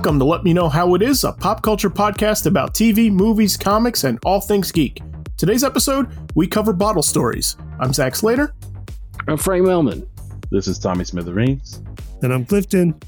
welcome to Let Me Know How It Is, a pop culture podcast about TV, movies, comics, and all things geek. Today's episode, we cover bottle stories. I'm Zach Slater. I'm Frank Melman. This is Tommy Smithereens. And I'm Clifton.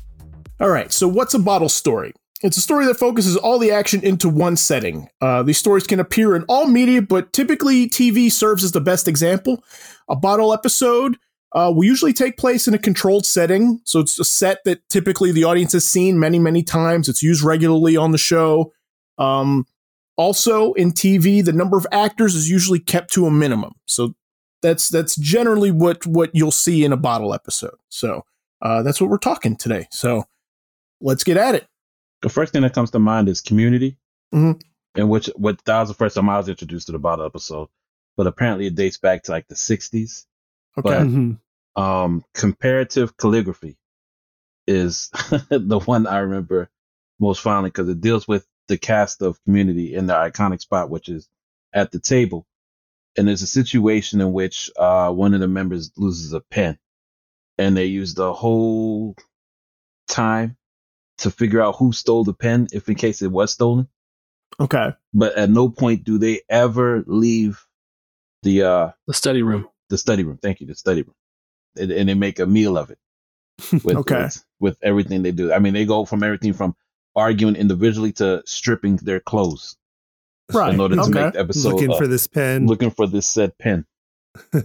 All right, so what's a bottle story? It's a story that focuses all the action into one setting. Uh, these stories can appear in all media, but typically TV serves as the best example. A bottle episode uh, will usually take place in a controlled setting. So it's a set that typically the audience has seen many, many times. It's used regularly on the show. Um, also, in TV, the number of actors is usually kept to a minimum. So that's that's generally what what you'll see in a bottle episode. So uh, that's what we're talking today. So let's get at it. The first thing that comes to mind is Community, Mhm. in which what that was the first time I was introduced to the bottle episode. But apparently, it dates back to like the '60s. Okay. But- Mhm. um cooperative calligraphy is the one I remember most fondly because it deals with the cast of community in the iconic spot, which is at the table. And there's a situation in which uh one of the members loses a pen and they use the whole time to figure out who stole the pen if in case it was stolen. okay. But at no point do they ever leave the uh The study room. The study room. Thank you, the study room, and, and they make a meal of it. With, Okay. with, with everything they do. I mean, they go from everything from arguing individually to stripping their clothes Right. in order to make the episode Looking uh, for this pen. looking for this said pen.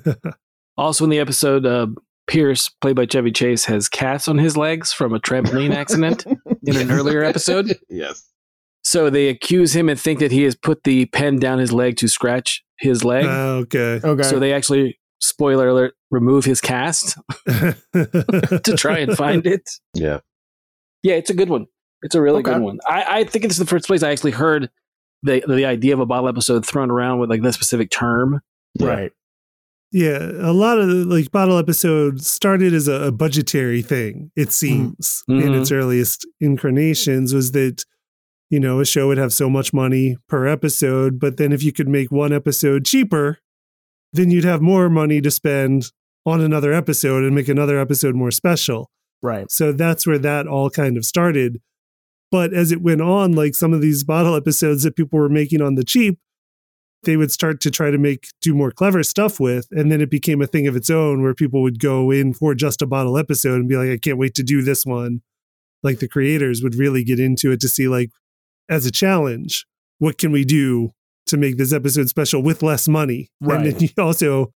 Also in the episode, uh, Pierce, played by Chevy Chase, has cats on his legs from a trampoline accident in an earlier episode. Yes. So they accuse him and think that he has put the pen down his leg to scratch his leg. Ah, okay. Okay. So they actually, spoiler alert, remove his cast to try and find it. Yeah. Yeah, it's a good one. It's a really Okay. good one. I, I think it's the first place I actually heard the the idea of a bottle episode thrown around with like that specific term. Yeah. right. yeah, a lot of the, like bottle episodes started as a, a budgetary thing. It seems in Mhm. its earliest incarnations was that you know a show would have so much money per episode, but then if you could make one episode cheaper, then you'd have more money to spend on another episode and make another episode more special. Right. So that's where that all kind of started. But as it went on, like some of these bottle episodes that people were making on the cheap, they would start to try to make do more clever stuff with. And then it became a thing of its own where people would go in for just a bottle episode and be like, I can't wait to do this one. Like the creators would really get into it to see, like, as a challenge, what can we do to make this episode special with less money? Right. And then you also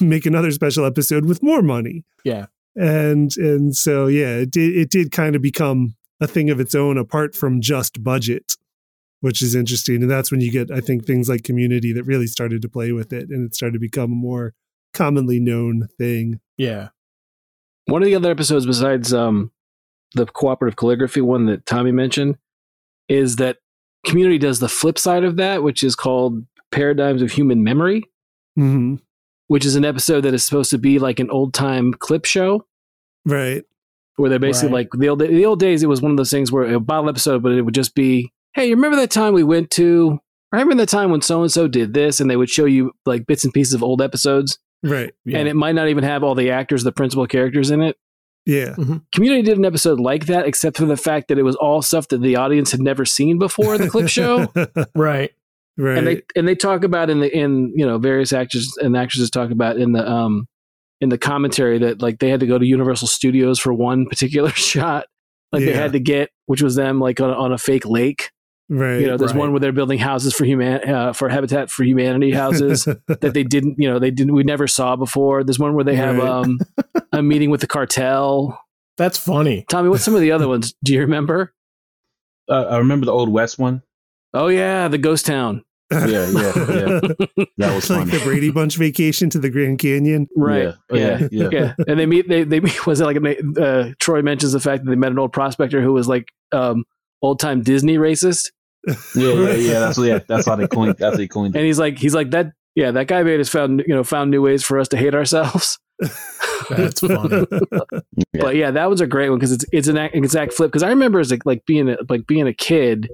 make another special episode with more money Yeah. and and so yeah it did it did kind of become a thing of its own apart from just budget which is interesting and that's when you get i think things like community that really started to play with it and it started to become a more commonly known thing Yeah. One of the other episodes besides um, the cooperative calligraphy one that Tommy mentioned is that Community does the flip side of that, which is called Paradigms of Human Memory, mm-hmm. which is an episode that is supposed to be like an old time clip show right where they're basically Right. like the old the old days. It was one of those things where a bottle episode, but it would just be, hey, you remember that time we went to? Remember that time when so and so did this, and they would show you like bits and pieces of old episodes, right Yeah. and it might not even have all the actors, the principal characters in it. Yeah Community did an episode like that, except for the fact that it was all stuff that the audience had never seen before in the clip show. right. right And they and they talk about in the in you know various actors and actresses talk about in the um in the commentary that like they had to go to Universal Studios for one particular shot. Like they had to get, which was them like on, on a fake lake. Right You know, there's right. one where they're building houses for human uh, for Habitat for Humanity houses that they didn't, you know, they didn't we never saw before. There's one where they have Right. um a meeting with the cartel. That's funny. Tommy, what's some of the other ones? Do you remember? Uh, I remember the old West one. Oh yeah, the ghost town. Yeah, yeah, yeah. That was like the brady bunch vacation to the grand canyon Right. Yeah. Oh, yeah, yeah. yeah. And they meet. They they meet. Was it like a, uh, Troy mentions the fact that they met an old prospector who was like um, old time Disney racist, Yeah, yeah, yeah. That's yeah. That's how they coined. That's how they coined and he's like he's like that. Yeah, that guy made us found you know found new ways for us to hate ourselves. That's funny. But yeah, that was a great one because it's it's an exact flip. Because I remember as like, like being a, like being a kid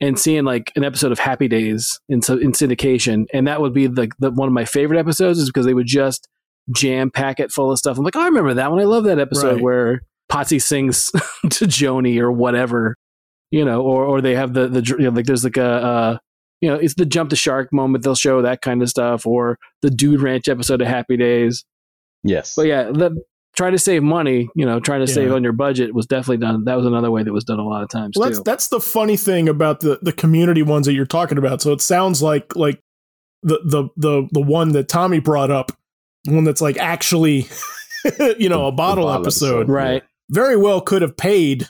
and seeing like an episode of Happy Days in so- in syndication, and that would be like the, one of my favorite episodes is because they would just jam pack it full of stuff. I'm like, oh, I remember that one. I love that episode Right. where Potsy sings to Joanie or whatever. You know, or or they have the the you know, like there's like a uh, you know it's the jump the shark moment they'll show that kind of stuff, or the Dude Ranch episode of Happy Days. Yes. But yeah, the, trying to save money, you know, trying to save on your budget was definitely done. That was another way that was done a lot of times Well, that's too. that's the funny thing about the the community ones that you're talking about. So it sounds like like the the the the one that Tommy brought up, one that's like actually, you know, a bottle, bottle episode. episode. right. Very well could have paid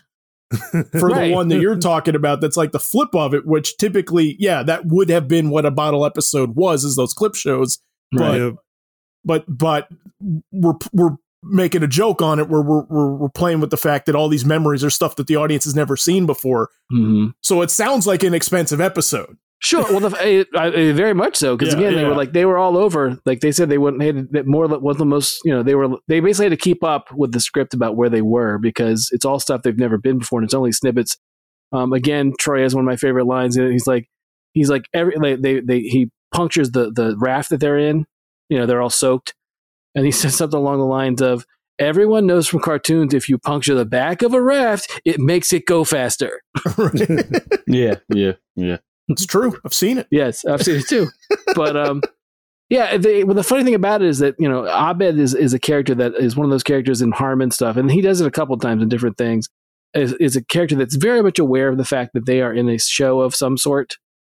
for Right. the one that you're talking about. That's like the flip of it, which typically, yeah, that would have been what a bottle episode was, is those clip shows. But Yeah. but but we're we're making a joke on it where we're, we're we're playing with the fact that all these memories are stuff that the audience has never seen before. hmm So it sounds like an expensive episode. Sure. Well, the, eh, I, I, very much so. Because Yeah, again, they were like they were all over. Like they said, they wouldn't. Had that more was the most. You know, they were they basically had to keep up with the script about where they were because it's all stuff they've never been before, and it's only snippets. Um, again, Troy has one of my favorite lines. in it. He's like, he's like every like, they they he punctures the the raft that they're in. You know, they're all soaked, and he says something along the lines of. Everyone knows from cartoons if you puncture the back of a raft, it makes it go faster. Yeah. Yeah. Yeah. It's true. I've seen it. Yes, I've seen it too. but um, yeah. The, well, the funny thing about it is that you know Abed is is a character that is one of those characters in Harmon stuff, and he does it a couple times in different things. Is, is a character that's very much aware of the fact that they are in a show of some sort.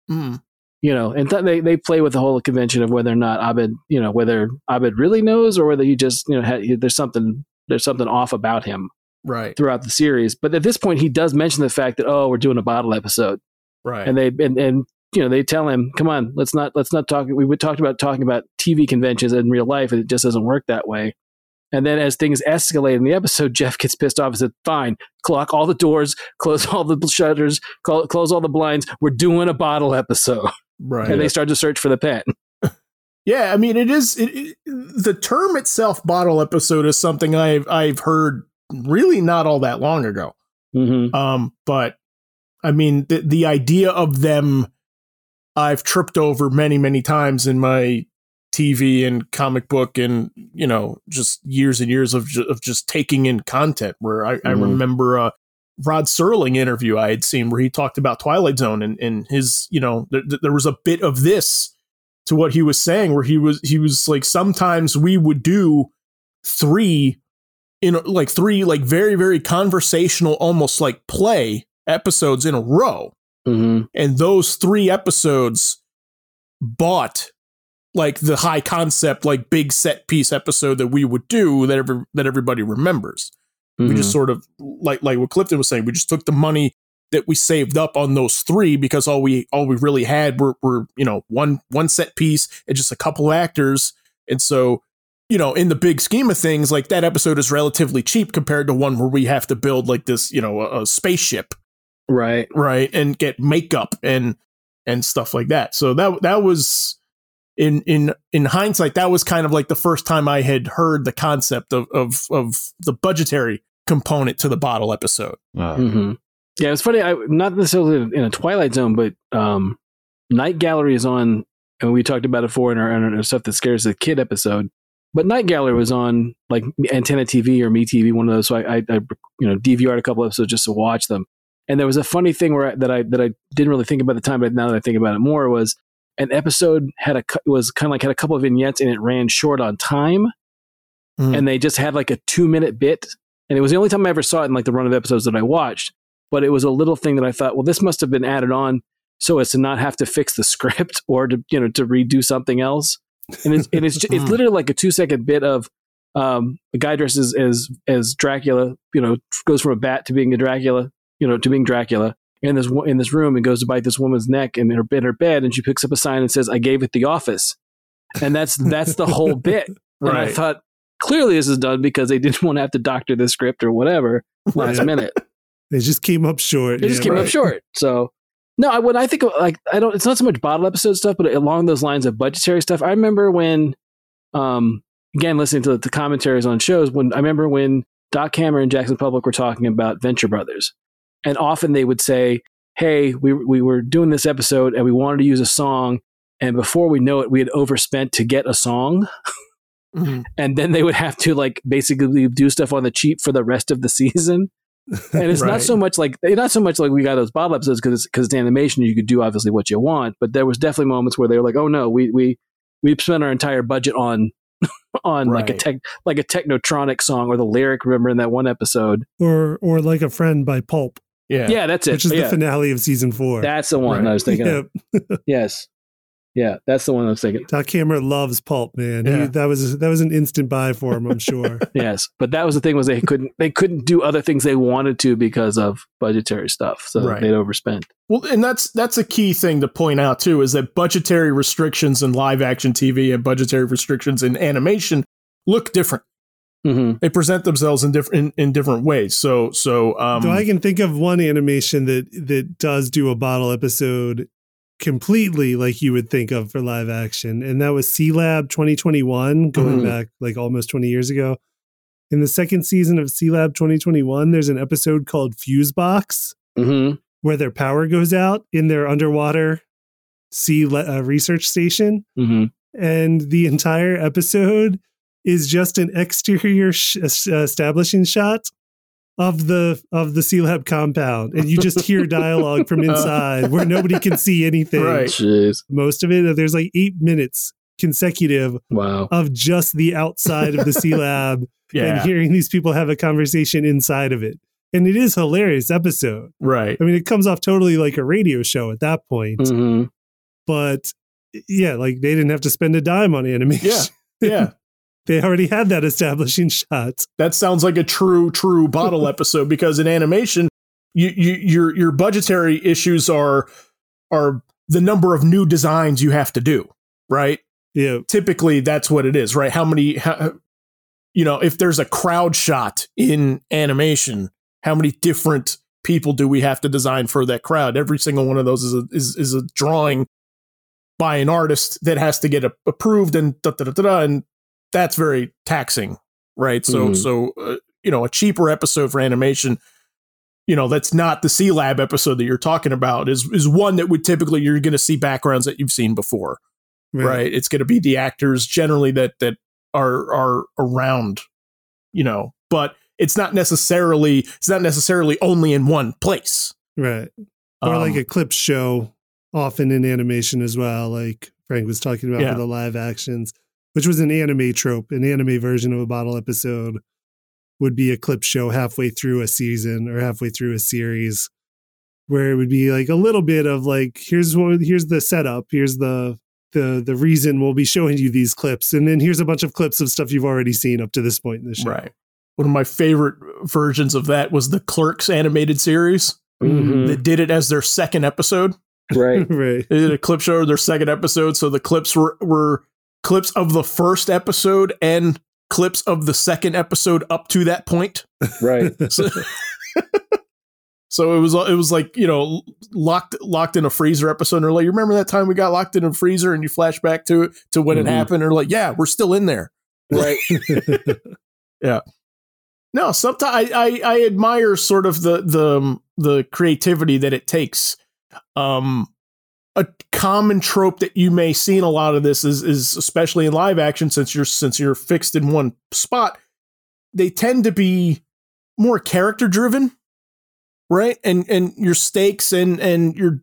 Mm. You know, and th- they they play with the whole convention of whether or not Abed, you know, whether Abed really knows or whether he just you know ha- there's something there's something off about him Right. throughout the series. But at this point, he does mention the fact that oh, we're doing a bottle episode Right. and they and, and you know they tell him come on let's not let's not talk we talked about talking about tv conventions in real life and it just doesn't work that way and then as things escalate in the episode jeff gets pissed off and said fine clock all the doors close all the shutters clo- close all the blinds we're doing a bottle episode right. and they start to search for the pen Yeah, I mean, it is it, it, the term itself. Bottle episode is something I've I've heard really not all that long ago. mm-hmm. Um, but I mean, the the idea of them, I've tripped over many many times in my TV and comic book and you know just years and years of ju- of just taking in content. Where I, I Mhm. remember a Rod Serling interview I had seen where he talked about Twilight Zone and and his you know there, there was a bit of this to what he was saying where he was he was like sometimes we would do three in like three like very very conversational almost like play episodes in a row Mm-hmm. and those three episodes bought like the high concept like big set piece episode that we would do that every, that everybody remembers we Mm-hmm. just sort of like like what Clifton was saying. We just took the money that we saved up on those three because all we all we really had were were you know one one set piece and just a couple actors, and so you know in the big scheme of things, like that episode is relatively cheap compared to one where we have to build like this you know a, a spaceship right right and get makeup and and stuff like that. So that that was. In, in in hindsight, that was kind of like the first time I had heard the concept of of of the budgetary component to the bottle episode. Uh, hmm Yeah, it's funny. I not necessarily in a Twilight Zone, but um, Night Gallery is on, and we talked about it before in our, in our stuff that scares the kid episode. But Night Gallery was on like Antenna TV or Me TV, one of those. So I, I, I you know, DVR'd a couple episodes just to watch them. And there was a funny thing where I, that I that I didn't really think about at the time, but now that I think about it more, was an episode had a was kind of like had a couple of vignettes and it ran short on time, Mm. and they just had like a two minute bit. And it was the only time I ever saw it in like the run of episodes that I watched. But it was a little thing that I thought, well, this must have been added on so as to not have to fix the script or to you know to redo something else. And it's and it's ju- it's Hmm. literally like a two second bit of um, a guy dresses as as Dracula, you know, goes from a bat to being a Dracula, you know, to being Dracula in this in this room and goes to bite this woman's neck in her in her bed, and she picks up a sign and says, "I gave it the office," and that's that's the whole bit. And I thought clearly this is done because they didn't want to have to doctor the script or whatever last Right. minute. They just came up short. They just came right. up short. So no, I, when I think of like I don't, it's not so much bottle episode stuff, but along those lines of budgetary stuff. I remember when, um, again listening to the commentaries on shows. When I remember when Doc Hammer and Jackson Publick were talking about Venture Brothers, and often they would say, "Hey, we we were doing this episode and we wanted to use a song." And before we know it, we had overspent to get a song. Mhm. and then they would have to like basically do stuff on the cheap for the rest of the season. and it's Right. not so much like not so much like we got those bottle episodes because because it's animation. You could do obviously what you want, but there was definitely moments where they were like, "Oh no, we we we spent our entire budget on on like a tech like a technotronic song or the lyric." Remember in that one episode? or or like a friend by Pulp, Yeah. Yeah, that's it. which is yeah. the finale of season four. That's the one Right. I was thinking. yeah, of. Yes, yeah, that's the one I was thinking. Doc Hammer loves Pulp, man. He- that was that was an instant buy for him, I'm sure. Yes, but that was the thing was they couldn't they couldn't do other things they wanted to because of budgetary stuff, so Right. they'd overspent. Well, and that's that's a key thing to point out too is that budgetary restrictions in live action TV and budgetary restrictions in animation look different. Hmm They present themselves in different in, in different ways. So so um Though I can think of one animation that that does do a bottle episode completely like you would think of for live action, and that was Sea Lab 2021, going Mhm. back like almost 20 years ago. In the second season of Sea Lab 2021, there's an episode called Fuse Box hmm where their power goes out in their underwater sea le- uh, research station, hmm and the entire episode is just an exterior sh- uh, establishing shot of the of the Sea Lab compound, and you just hear dialogue from inside where nobody can see anything. Right. Jeez, Most of it, there's like eight minutes consecutive wow. of just the outside of the Sea Lab and hearing these people have a conversation inside of it. And it is hilarious episode. Right. I mean, it comes off totally like a radio show at that point, hmm but yeah, like they didn't have to spend a dime on animation. Yeah. Yeah. They already had that establishing shot. that sounds like a true true bottle episode because in animation you, you your your budgetary issues are are the number of new designs you have to do, right? Yeah. typically that's what it is, right? How many, how, you know, if there's a crowd shot in animation, how many different people do we have to design for that crowd? Every single one of those is a, is, is a drawing by an artist that has to get a, approved and da, da, da, da, da, and that's very taxing, right? So, Mhm. so, uh, you know, a cheaper episode for animation, you know, that's not the Sea Lab episode that you're talking about is, is one that would typically, you're going to see backgrounds that you've seen before right. It's going to be the actors generally that that are are around, you know. But it's not necessarily it's not necessarily only in one place. Right. Or Um, like a clip show, often in animation as well, like Frank was talking about Yeah. for the live actions, which was an anime trope. An anime version of a bottle episode would be a clip show halfway through a season or halfway through a series where it would be like a little bit of like here's what here's the setup here's the the the reason we'll be showing you these clips and then here's a bunch of clips of stuff you've already seen up to this point in the show right. One of my favorite versions of that was the Clerks animated series. Mhm. That did it as their second episode. Right. right They did a clip show of their second episode, so the clips were were clips of the first episode and clips of the second episode up to that point. Right. So, so it was it was like you know locked locked in a freezer episode. And they're like, you remember that time we got locked in a freezer, and you flash back to it to when Mhm. it happened. They're like, yeah, we're still in there. Right. Yeah. No, sometimes I, I I admire sort of the the the creativity that it takes. Um, a common trope that you may see in a lot of this is is especially in live action since you're since you're fixed in one spot, they tend to be more character driven, right? And and your stakes and and your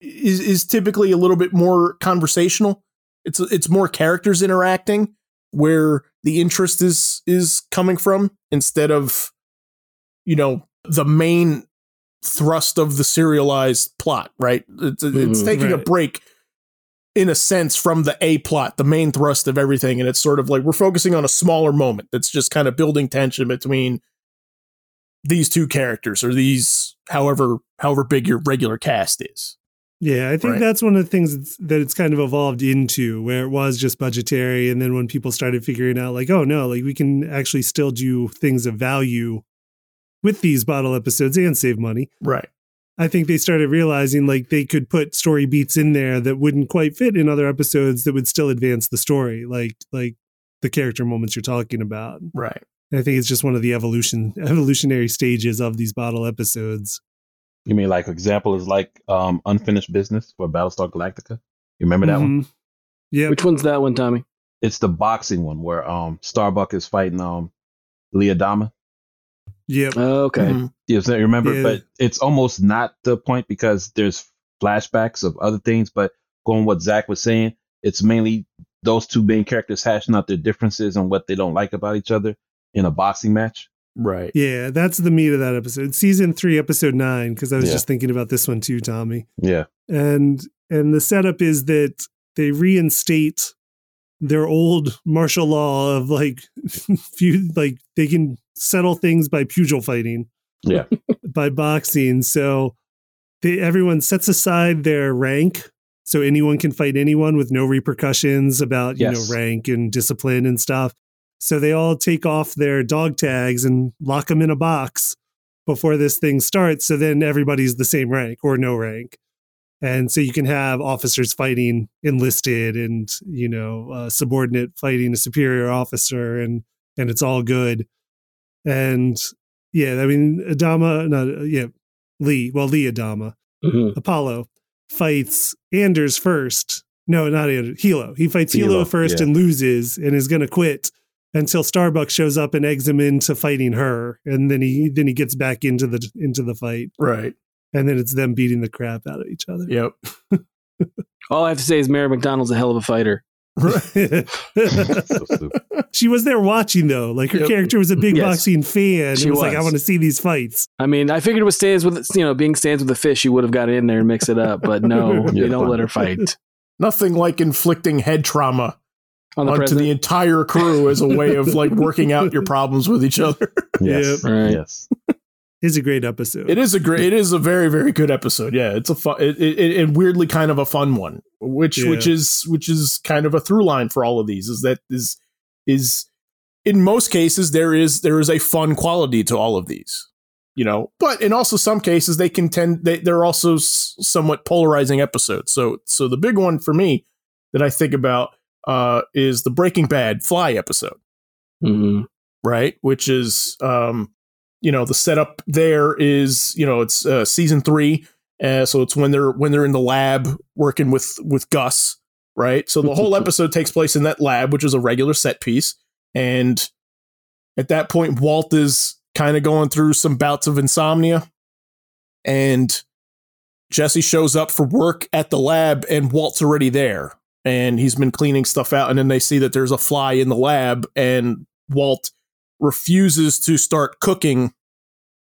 is is typically a little bit more conversational. It's it's more characters interacting where the interest is is coming from instead of you know the main thrust of the serialized plot right it's, it's Mhm. taking a break in a sense from the a plot the main thrust of everything and it's sort of like we're focusing on a smaller moment that's just kind of building tension between these two characters or these however however big your regular cast is Yeah, I think Right. that's one of the things that's, that it's kind of evolved into, where it was just budgetary, and then when people started figuring out, like, oh no, like we can actually still do things of value with these bottle episodes and save money. right I think they started realizing like they could put story beats in there that wouldn't quite fit in other episodes that would still advance the story, like like the character moments you're talking about. right And I think it's just one of the evolution evolutionary stages of these bottle episodes. You mean like example is like um unfinished business for Battlestar Galactica? You remember that one? Yeah, Which one's that one, Tommy? It's the boxing one where um Starbuck is fighting um Lee Adama. Yep. Okay. Mhm. You I'm remember, Yeah. but it's almost not the point because there's flashbacks of other things. But going what Zach was saying, it's mainly those two main characters hashing out their differences and what they don't like about each other in a boxing match. Right. Yeah, that's the meat of that episode. Season three, episode nine, because I was Yeah. just thinking about this one too, Tommy. Yeah, And and the setup is that they reinstate their old martial law of like few like they can settle things by pugil fighting. Yeah. by boxing. So they everyone sets aside their rank. So anyone can fight anyone with no repercussions about, you Yes. know, rank and discipline and stuff. So they all take off their dog tags and lock them in a box before this thing starts. So then everybody's the same rank or no rank. And so you can have officers fighting enlisted and, you know, uh, subordinate fighting a superior officer and, and it's all good. And yeah, I mean, Adama, not, yeah, Lee, well, Lee Adama, Mhm. Apollo fights Anders first. No, not Anders, Helo. He fights Helo, Helo, first yeah. and loses and is going to quit until Starbucks shows up and eggs him into fighting her. And then he, then he gets back into the, into the fight. Right. And then it's them beating the crap out of each other. Yep. All I have to say is Mary McDonnell's a hell of a fighter. So she was there watching though. Like her Yep. character was a big Yes. boxing fan. She and was, like, I want to see these fights. I mean, I figured with stands with you know being Stands With A Fist, you would have got in there and mixed it up, but no, Yeah, they don't let her fight Nothing like inflicting head trauma on the onto president. the entire crew as a way of like working out your problems with each other. Yes, Yep. Right. yes. It's a great episode. It is a great. It is a very very good episode. Yeah, it's a fun. It, it, it weirdly kind of a fun one, which Yeah. which is which is kind of a through line for all of these. Is that is is in most cases there is there is a fun quality to all of these, you know. But in also some cases they can tend they they're also s- somewhat polarizing episodes. So so the big one for me that I think about uh, is the Breaking Bad Fly episode Mhm. right? Which is, um, you know, the setup there is, you know, it's uh, season three, uh, so it's when they're when they're in the lab working with with Gus, right? So the whole episode takes place in that lab, which is a regular set piece, and at that point, Walt is kind of going through some bouts of insomnia, and Jesse shows up for work at the lab, and Walt's already there. And he's been cleaning stuff out, and then they see that there's a fly in the lab, and Walt refuses to start cooking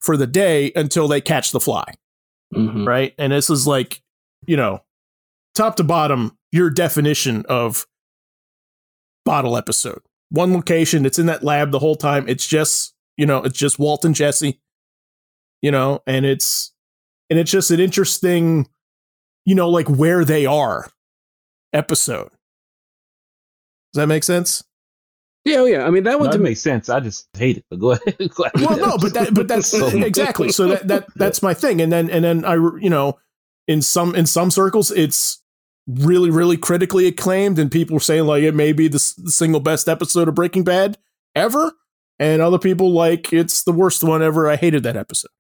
for the day until they catch the fly, Mhm. right? And this is like, you know, top to bottom, your definition of bottle episode. One location, it's in that lab the whole time. It's just, you know, it's just Walt and Jesse, you know, and it's and it's just an interesting, you know, like where they are episode. Does that make sense? Yeah, oh, yeah. I mean, that one it to me. makes sense. I just hate it. But go ahead. Go ahead. well no but that but that's So- exactly so that that that's my thing and then and then i you know in some in some circles it's really really critically acclaimed and people are saying like it may be the, the single best episode of breaking bad ever and other people like it's the worst one ever i hated that episode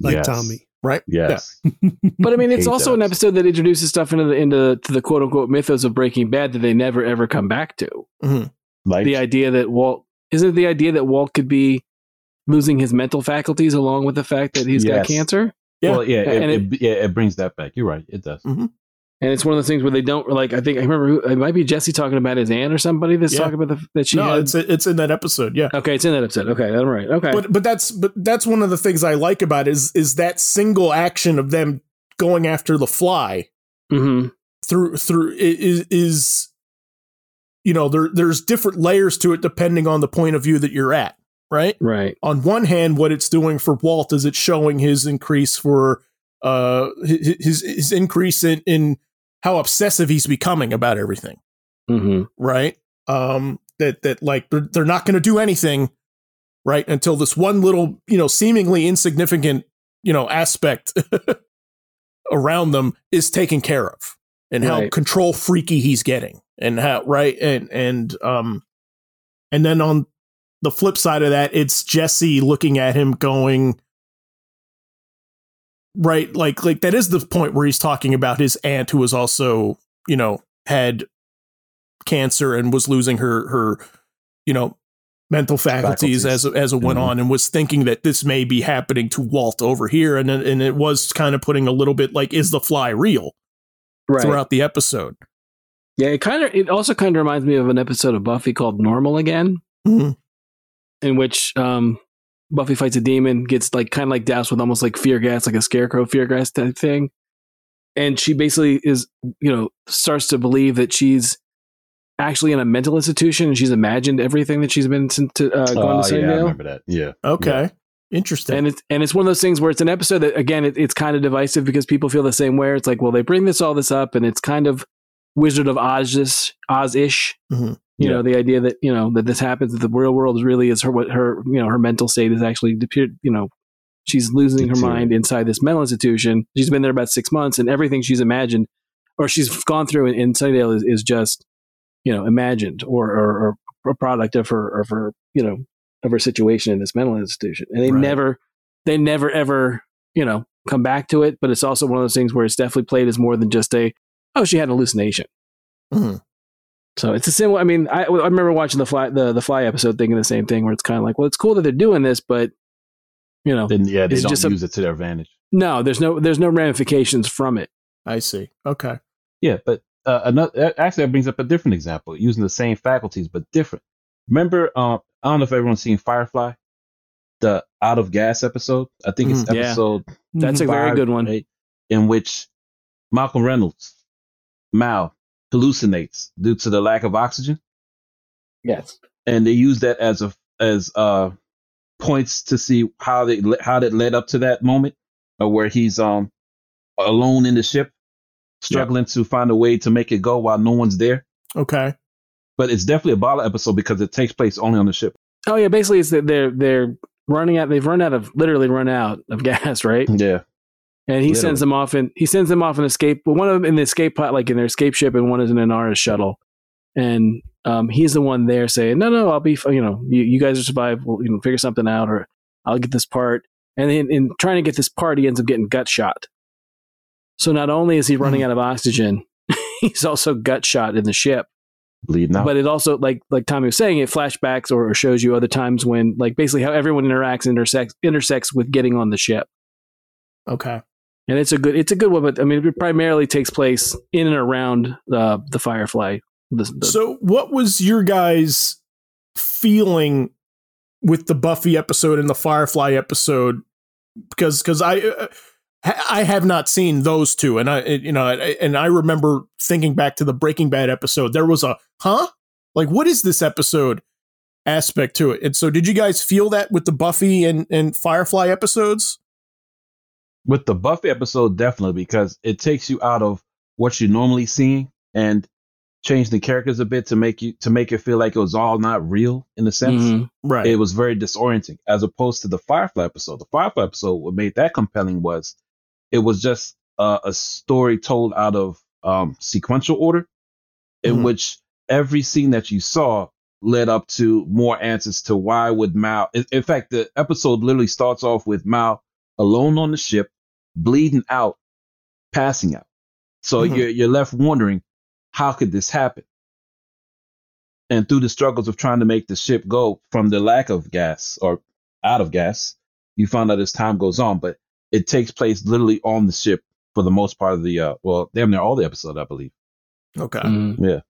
like Yes. Tommy. right Yes. But I mean, it's Hate also an episode that introduces stuff into the into to the quote unquote mythos of Breaking Bad that they never ever come back to. Mm-hmm. Like The idea that Walt isn't it the idea that Walt could be losing his mental faculties along with the fact that he's got cancer. Yeah. Well, yeah, it, And it, yeah, it brings that back. You're right. It does. And it's one of those things where they don't like. I think I remember who, it might be Jesse talking about his aunt or somebody that's Yeah. talking about the, that she no had. it's it's in that episode yeah okay, it's in that episode. Okay, I'm right. Okay, but but that's but that's one of the things i like about it is is that single action of them going after the fly hmm through through is is you know there there's different layers to it depending on the point of view that you're at right? Right. on one hand what it's doing for Walt is it's showing his increase for uh his his, increase in in how obsessive he's becoming about everything. Hmm right? Um that that like they're, they're not going to do anything right until this one little you know seemingly insignificant you know aspect around them is taken care of and how Right. control freaky he's getting and how right and and um and then on the flip side of that it's jesse looking at him going right like like that is the point where he's talking about his aunt who was also you know had cancer and was losing her her you know mental faculties, Faculties. as as it went Mhm. on, and was thinking that this may be happening to Walt over here, and and it was kind of putting a little bit like, is the fly real right. throughout the episode? Yeah, it kind of it also kind of reminds me of an episode of Buffy called Normal Again, Mhm. in which um, Buffy fights a demon, gets like kind of like doused with almost like fear gas, like a scarecrow fear gas type thing, and she basically is you know starts to believe that she's actually in a mental institution and she's imagined everything that she's been to, to, uh, going Oh, to yeah, I remember that. Yeah. Okay, interesting. and it's and it's one of those things where it's an episode that again it, it's kind of divisive because people feel the same way. It's like, well, they bring this all this up, and it's kind of Wizard of Oz Oz ish. Mhm. You Yeah. know, the idea that you know that this happens, that the real world is really is her what her you know her mental state is actually depe- you know she's losing her mind inside this mental institution. She's been there about six months, and everything she's imagined or she's gone through in, in Sunnydale is, is just you know imagined or, or or a product of her of her you know of her situation in this mental institution, and they Right. never they never ever you know come back to it. But it's also one of those things where it's definitely played as more than just a oh she had an hallucination. Mhm. So it's a similar. I mean, I, I remember watching the fly the the fly episode, thinking the same thing. Where it's kind of like, well, it's cool that they're doing this, but you know, Then yeah, they don't just a- use it to their advantage. no, there's no there's no ramifications from it. I see. Okay. Yeah, but uh, another actually that brings up a different example using the same faculties but different. Remember, um, I don't know if everyone's seen Firefly, the out of gas episode. I think it's Mm, yeah. episode That's a very good one. eight, in which Malcolm Reynolds, Mal, hallucinates due to the lack of oxygen, Yes. and they use that as a as uh points to see how they how that led up to that moment, uh, where he's um alone in the ship, struggling to find a way to make it go while no one's there. Okay. But it's definitely a bottle episode because it takes place only on the ship. Oh yeah, basically it's that they're they're running out. They've run out of literally run out of gas, right? Yeah. And he Literally. sends them off and he sends them off an escape. But one of them in the escape pod, like in their escape ship, and one is in Inara's shuttle. And um, he's the one there saying, "No, no, I'll be. You know, you, you guys will survive. We'll you know figure something out, or I'll get this part." And in, in trying to get this part, he ends up getting gut shot. So not only is he running out of oxygen, he's also gut shot in the ship. Bleeding out. But it also, like like Tommy was saying, it flashbacks or, or shows you other times when, like, basically how everyone interacts intersects intersects with getting on the ship. Okay. And it's a good it's a good one, but I mean, it primarily takes place in and around uh, the Firefly. The, the, So, what was your guys' feeling with the Buffy episode and the Firefly episode? Because because I uh, I have not seen those two, and I you know and I remember thinking back to the Breaking Bad episode. There was a huh, like what is this episode aspect to it? And so, did you guys feel that with the Buffy and and Firefly episodes? With the Buffy episode, definitely because it takes you out of what you're normally see and change the characters a bit to make you to make it feel like it was all not real in a sense. Mhm. Right. It was very disorienting as opposed to the Firefly episode. The Firefly episode, what made that compelling was it was just uh, a story told out of um, sequential order, in Mhm. which every scene that you saw led up to more answers to why would Mal. In, in fact, the episode literally starts off with Mal alone on the ship, bleeding out, passing out. So Mhm. you're you're left wondering, how could this happen? And through the struggles of trying to make the ship go from the lack of gas or out of gas, you find out as time goes on. But it takes place literally on the ship for the most part of the uh well, damn near all the episode, I believe. okay. Mhm. Yeah.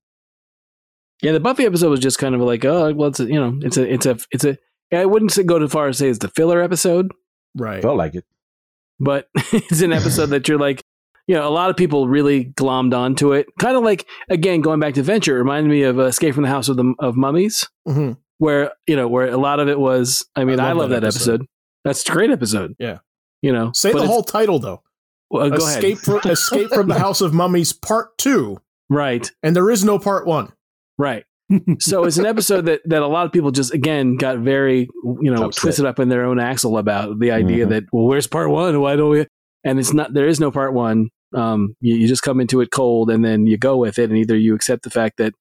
Yeah, the Buffy episode was just kind of like, oh, well, it's a, you know, it's a, it's a, it's a. I wouldn't go too far as say it's the filler episode, Right. Felt like it. But it's an episode that you're like, you know, a lot of people really glommed onto it. Kind of like again going back to Venture, it reminded me of uh, Escape from the House of the of Mummies, Mhm. where you know where a lot of it was. I mean, I I love love, that that, episode. episode. That's a great episode. Yeah. you know, Say the whole title though. well, go Escape ahead. from Escape from the House of Mummies Part Two, Right, and there is no Part One. right. So it's an episode that that a lot of people just again got very you know Upset. twisted up in their own axle about the idea Mhm. that well where's part one why don't we and it's not there is no part one um you, you just come into it cold and then you go with it and either you accept the fact that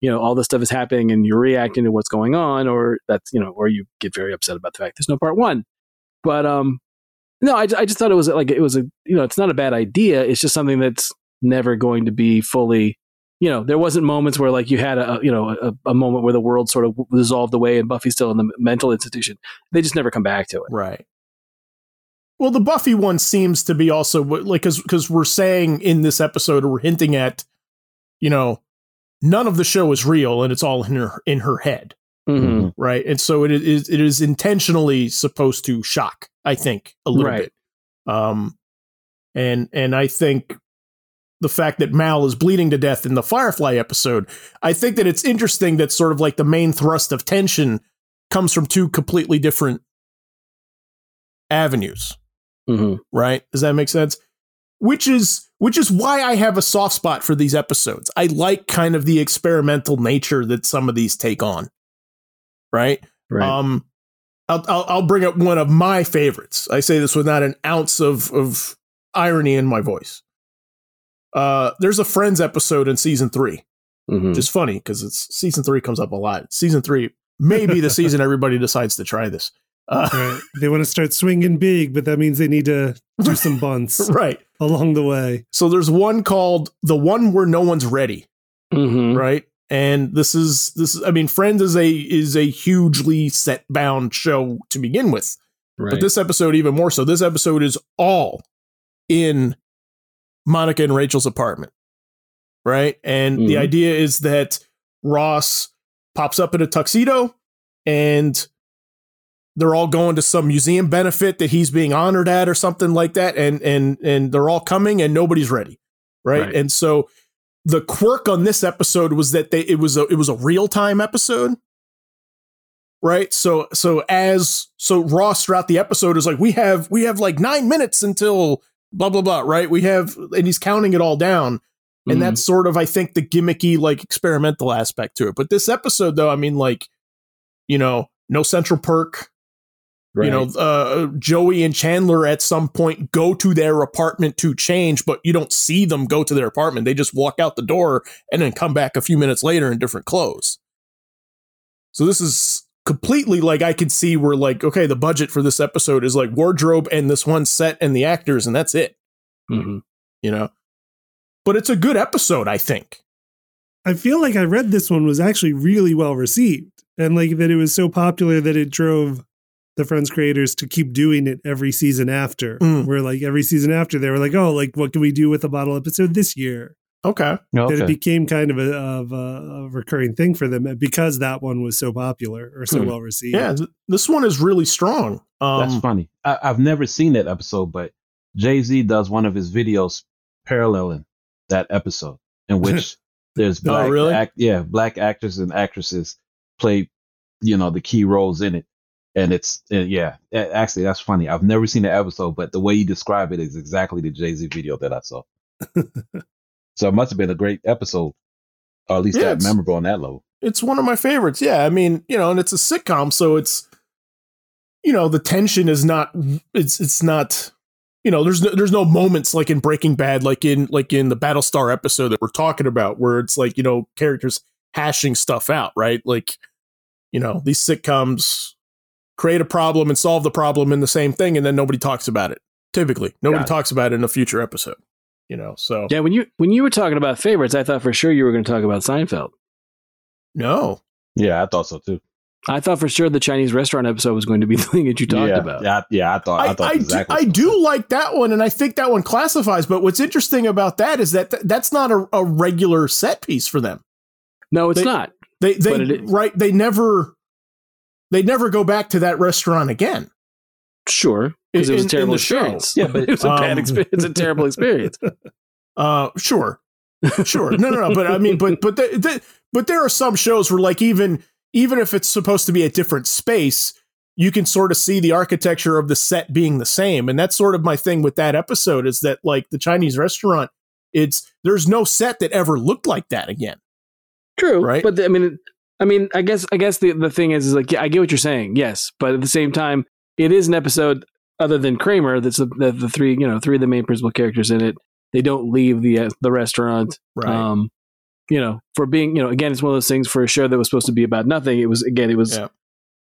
you know all this stuff is happening and you're reacting to what's going on or that's you know or you get very upset about the fact there's no part one but um no I, I just thought it was like it was a you know it's not a bad idea it's just something that's never going to be fully you know, there wasn't moments where like you had a you know a, a moment where the world sort of dissolved away and Buffy's still in the mental institution. They just never come back to it. Right. Well, the Buffy one seems to be also like because because we're saying in this episode or we're hinting at, you know, none of the show is real and it's all in her in her head, Mm-hmm. right? And so it is it is intentionally supposed to shock, I think, a little Right. bit. Um, and and I think the fact that Mal is bleeding to death in the Firefly episode, I think that it's interesting that sort of like the main thrust of tension comes from two completely different avenues Mm-hmm. right? Does that make sense? Which is which is why I have a soft spot for these episodes. I like kind of the experimental nature that some of these take on. Right? Right. Um I'll, I'll I'll bring up one of my favorites. I say this without an ounce of of irony in my voice. Uh there's a Friends episode in season 3 Mhm. which is funny because it's season 3 comes up a lot. Season 3 may be the season everybody decides to try this. Uh, Right. They want to start swinging big, but that means they need to do some bunts right. along the way. So there's one called the one where no one's ready. Mhm. right? And this is this is I mean Friends is a is a hugely set bound show to begin with. Right. But this episode even more so. This episode is all in Monica and Rachel's apartment. Right? And the Mhm. idea is that Ross pops up in a tuxedo and they're all going to some museum benefit that he's being honored at or something like that and and and they're all coming and nobody's ready. Right? Right. And so the quirk on this episode was that they it was a it was a real-time episode right so so as so ross throughout the episode is like we have we have like nine minutes until blah blah blah right? We have and he's counting it all down. And Mhm. that's sort of i think the gimmicky like experimental aspect to it. But this episode though i mean like you know no central perk. You know uh joey and chandler at some point go to their apartment to change but you don't see them go to their apartment. They just walk out the door and then come back a few minutes later in different clothes. So this is completely like i can see where like okay the budget for this episode is like wardrobe and this one set and the actors and that's it Mhm. you know but it's a good episode i think I feel like I read this one was actually really well received and like that it was so popular that it drove the Friends creators to keep doing it every season after. Mm. Where like every season after they were like, oh, like what can we do with a bottle episode this year? Okay That it became kind of a, of a, a recurring thing for them because that one was so popular or so Hmm. well received. yeah th- this one is really strong That's um funny. I, I've never seen that episode, but Jay Z does one of his videos paralleling that episode in which there's Oh, black, really? act, yeah, black actors and actresses play, you know, the key roles in it, and it's uh, yeah, actually that's funny. I've never seen the episode, but the way you describe it is exactly the Jay Z video that I saw. so it must have been a great episode, or at least Yeah, that memorable on that level. it's one of my favorites. Yeah, I mean, you know, and it's a sitcom, so it's you know, the tension is not it's it's not you know, there's no, there's no moments like in Breaking Bad like in like in the Battlestar episode that we're talking about where it's like, you know, characters hashing stuff out, right? Like you know, these sitcoms create a problem and solve the problem in the same thing and then nobody talks about it. Typically, nobody talks about it in a future episode, you know. So Yeah, when you when you were talking about favorites, I thought for sure you were going to talk about Seinfeld. no. Yeah, I thought so too. I thought for sure the Chinese restaurant episode was going to be the thing that you talked yeah, about. yeah, I- yeah. I thought, I, I, thought I, exactly. do, I do like that one, and I think that one classifies. But what's interesting about that is that th- that's not a, a regular set piece for them. No, it's They- not. They they But it is. right they never they never go back to that restaurant again. Sure, because it was In- a terrible the show. experience. Yeah, but- it was a bad Um, experience. It's a terrible experience. Uh, sure, sure, no, no, no. But I mean, but but the, the, but there are some shows where like even even if it's supposed to be a different space, you can sort of see the architecture of the set being the same, and that's sort of my thing with that episode is that like the Chinese restaurant, it's there's no set that ever looked like that again. True, Right? But the, I mean, I mean, I guess I guess the the thing is, is like yeah, I get what you're saying. Yes, but at the same time, it is an episode other than Kramer. That's the, the, the three you know three of the main principal characters in it. They don't leave the uh, the restaurant. Right. Um, you know, for being you know again, it's one of those things for a show that was supposed to be about nothing. It was again, it was. Yeah.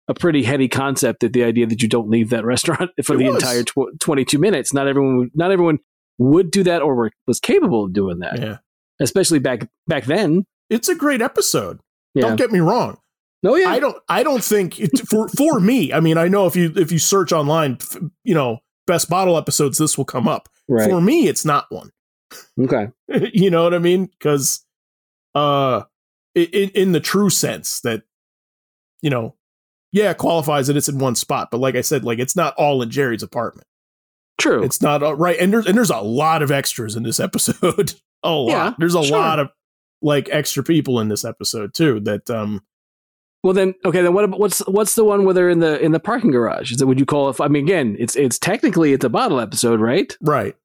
A pretty heady concept that the idea that you don't leave that restaurant for It the was. entire tw- 22 minutes. Not everyone, would, not everyone would do that or were, was capable of doing that. yeah. especially back back then. It's a great episode. Yeah. Don't get me wrong. Oh yeah. I don't I don't think it, for for me. I mean, I know if you if you search online, you know, best bottle episodes, this will come up. right. For me, it's not one. okay. you know what I mean? Because, uh, in, in in the true sense that, you know, yeah, it qualifies that it's in one spot, but like I said, like it's not all in Jerry's apartment. True. It's not all right, and there's and there's a lot of extras in this episode. a lot. Yeah, there's a sure. lot of like extra people in this episode too. That um, well then, okay. Then what? What's what's the one where they're in the in the parking garage? Is that would you call it? I mean, again, it's it's technically it's a bottle episode, right? right.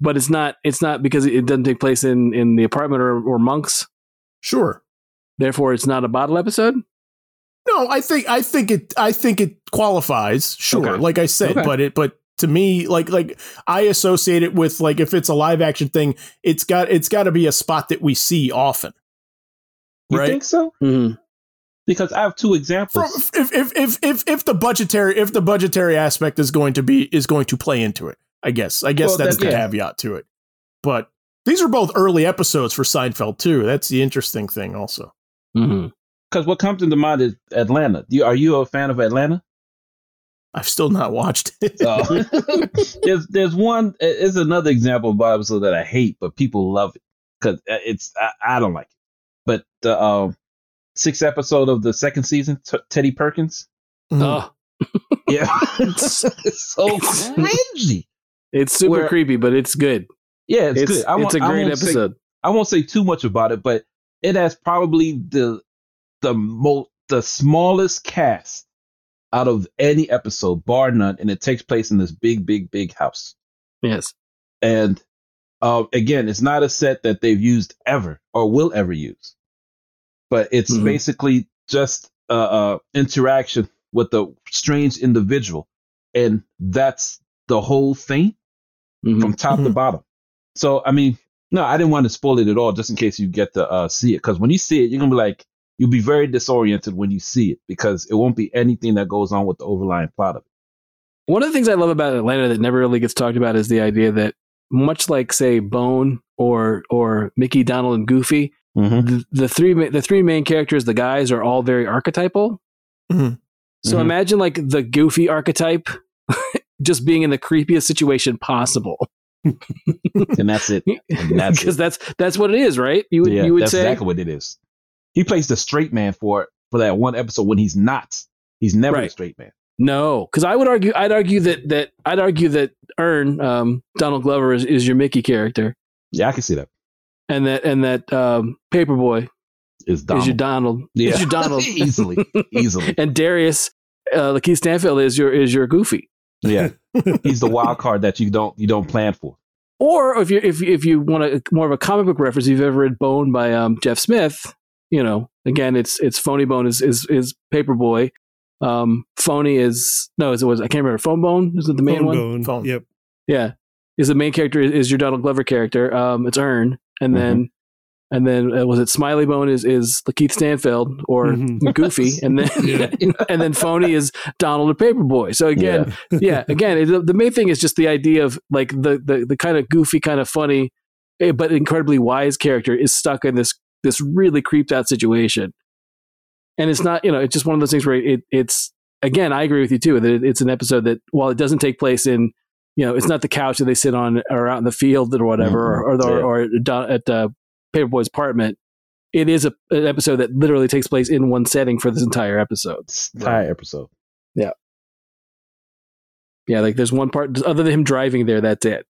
But it's not. It's not because it doesn't take place in in the apartment or or monks. Sure. Therefore, it's not a bottle episode. No, I think I think it I think it qualifies. Sure, Okay. like I said, Okay. but it but to me, like like I associate it with like if it's a live action thing, it's got it's got to be a spot that we see often. You Right. think so? Mm-hmm. Because I have two From, examples. if, if if if if the budgetary if the budgetary aspect is going to be is going to play into it, I guess I guess Well, that's that- the yeah. caveat to it. But these are both early episodes for Seinfeld too. That's the interesting thing, also. Mm-hmm. Because what comes into mind is Atlanta. Are you a fan of Atlanta? I've still not watched it. So there's there's one It's another example of bottle episode that I hate, but people love it because it's I, I don't like it. But the um, sixth episode of the second season, T- Teddy Perkins. Oh, Yeah, it's so cringy. it's super Where- creepy, but it's good. Yeah, it's, It's good. I it's won't- a I great won't say- episode. I won't say too much about it, but it has probably the the most the smallest cast out of any episode, bar none, and it takes place in this big, big, big house. yes. And uh, again, it's not a set that they've used ever or will ever use, but it's Mhm. basically just uh, uh, interaction with a strange individual, and that's the whole thing Mhm. from top to Mhm. bottom. So, I mean, no, I didn't want to spoil it at all, just in case you get to uh, see it. Because when you see it, you're gonna be like, you'll be very disoriented when you see it because it won't be anything that goes on with the overlying plot of it. One of the things I love about Atlanta that never really gets talked about is the idea that much like say Bone or or Mickey, Donald, and Goofy, Mm-hmm. the, the three the three main characters, the guys, are all very archetypal. Mhm. So Mhm. imagine like the Goofy archetype just being in the creepiest situation possible, and that's it. And that's because that's that's what it is, right? You would yeah, you would that's say exactly what it is. He plays the straight man for for that one episode when he's not. He's never Right. the straight man. no, because I would argue I'd argue that that I'd argue that Earn um, Donald Glover is, is your Mickey character, Yeah, I can see that. And that and that um, Paperboy Is is your Donald. Donald. Yeah. Is your Donald easily, easily. and Darius, uh, LaKeith Stanfield is your is your Goofy. Yeah, he's the wild card that you don't you don't plan for. Or if you if you- if you want a more of a comic book reference, if you've ever read Bone by um, Jeff Smith, you know, again, it's it's Phony Bone is is is Paperboy. Um, Phony is no, is it was I can't remember. Fone Bone is it the main Phone one? bone. Phone. Yep. Yeah, is the main character is your Donald Glover character. Um, it's Earn, and then and then uh, was it Smiley Bone is is Keith Stanfield or Mhm. Goofy, and then Yeah. and then Phony is Donald the Paperboy. So again, yeah again it, the main thing is just the idea of like the the, the kind of goofy kind of funny eh, but incredibly wise character is stuck in this this really creeped out situation and it's not you know it's just one of those things where it it's again i agree with you too that it, it's an episode that while it doesn't take place in you know it's not the couch that they sit on or out in the field or whatever or or, the, Yeah. or down at uh, paperboy's apartment it is a, an episode that literally takes place in one setting for this entire episode This entire episode. yeah Yeah, like there's one part other than him driving there that's it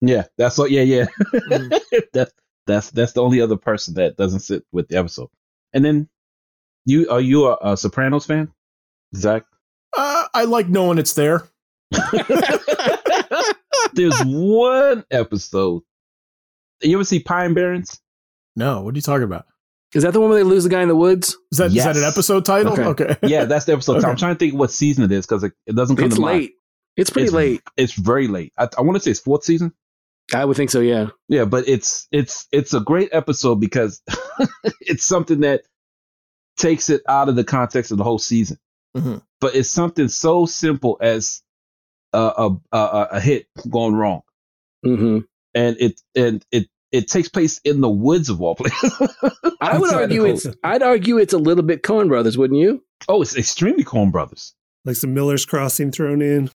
Yeah, that's what. Yeah, yeah. Mm. that's that's that's the only other person that doesn't sit with the episode. And then you are you a, a Sopranos fan, Zach? Uh, I like knowing it's there. There's one episode. You ever see Pine Barrens? No, what are you talking about? Is that the one where they lose the guy in the woods? Is that is that an episode title? Okay. Okay. Yeah, that's the episode. Okay. I'm trying to think what season it is because it, it doesn't come It's to mind. late. It's pretty It's- late. It's very late. I, I want to say it's fourth season. I would think so. Yeah. Yeah, but it's it's it's a great episode because it's something that takes it out of the context of the whole season. Mhm. But it's something so simple as a a, a, a hit gone wrong, hmm and it and it it takes place in the woods of all places. I would argue the it's. I'd argue it's a little bit Coen Brothers, wouldn't you? Oh, it's extremely Coen Brothers. Like some Miller's Crossing thrown in.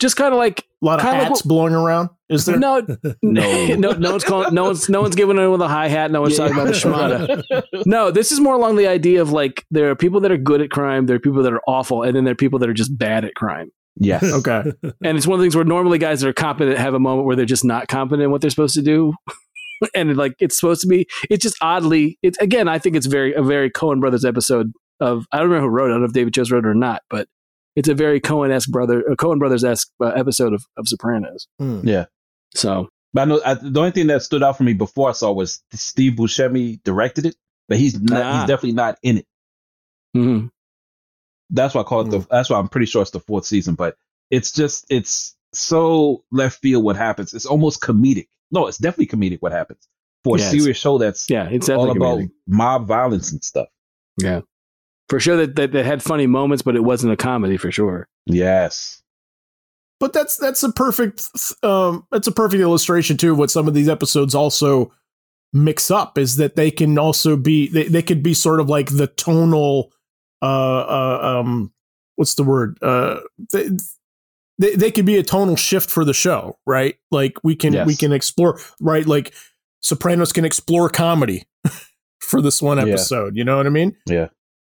Just kind of like A lot of Kinda like hats what- blowing around. Is there? no, No. no, no one's calling, no one's, no one's giving it with a hi hat. No one's talking about the schmata. No, this is more along the idea of like there are people that are good at crime, there are people that are awful, and then there are people that are just bad at crime. Yes. Okay. And it's one of the things where normally guys that are competent have a moment where they're just not competent in what they're supposed to do. and like it's supposed to be, it's just oddly, it's again, I think it's very a very Coen Brothers episode of I don't remember who wrote it. I don't know if David Chase wrote it or not, but it's a very Coen esque brother, a Coen Brothers esque uh, episode of, of Sopranos. Hmm. Yeah. So But I know I, the only thing that stood out for me before I saw was Steve Buscemi directed it, but he's not, Ah. he's definitely not in it. mhm. That's why I call it the. That's why I'm pretty sure it's the fourth season. But it's just it's so left field what happens. It's almost comedic. No, it's definitely comedic what happens for Yeah, a it's- serious show that's yeah, it's all about amazing. mob violence and stuff. Yeah. For sure that, that that had funny moments, but it wasn't a comedy for sure. Yes. But that's that's a perfect um that's a perfect illustration too of what some of these episodes also mix up is that they can also be they, they could be sort of like the tonal uh uh um what's the word uh they, they they could be a tonal shift for the show right like we can Yes. we can explore right like sopranos can explore comedy for this one Yeah. episode you know what i mean Yeah.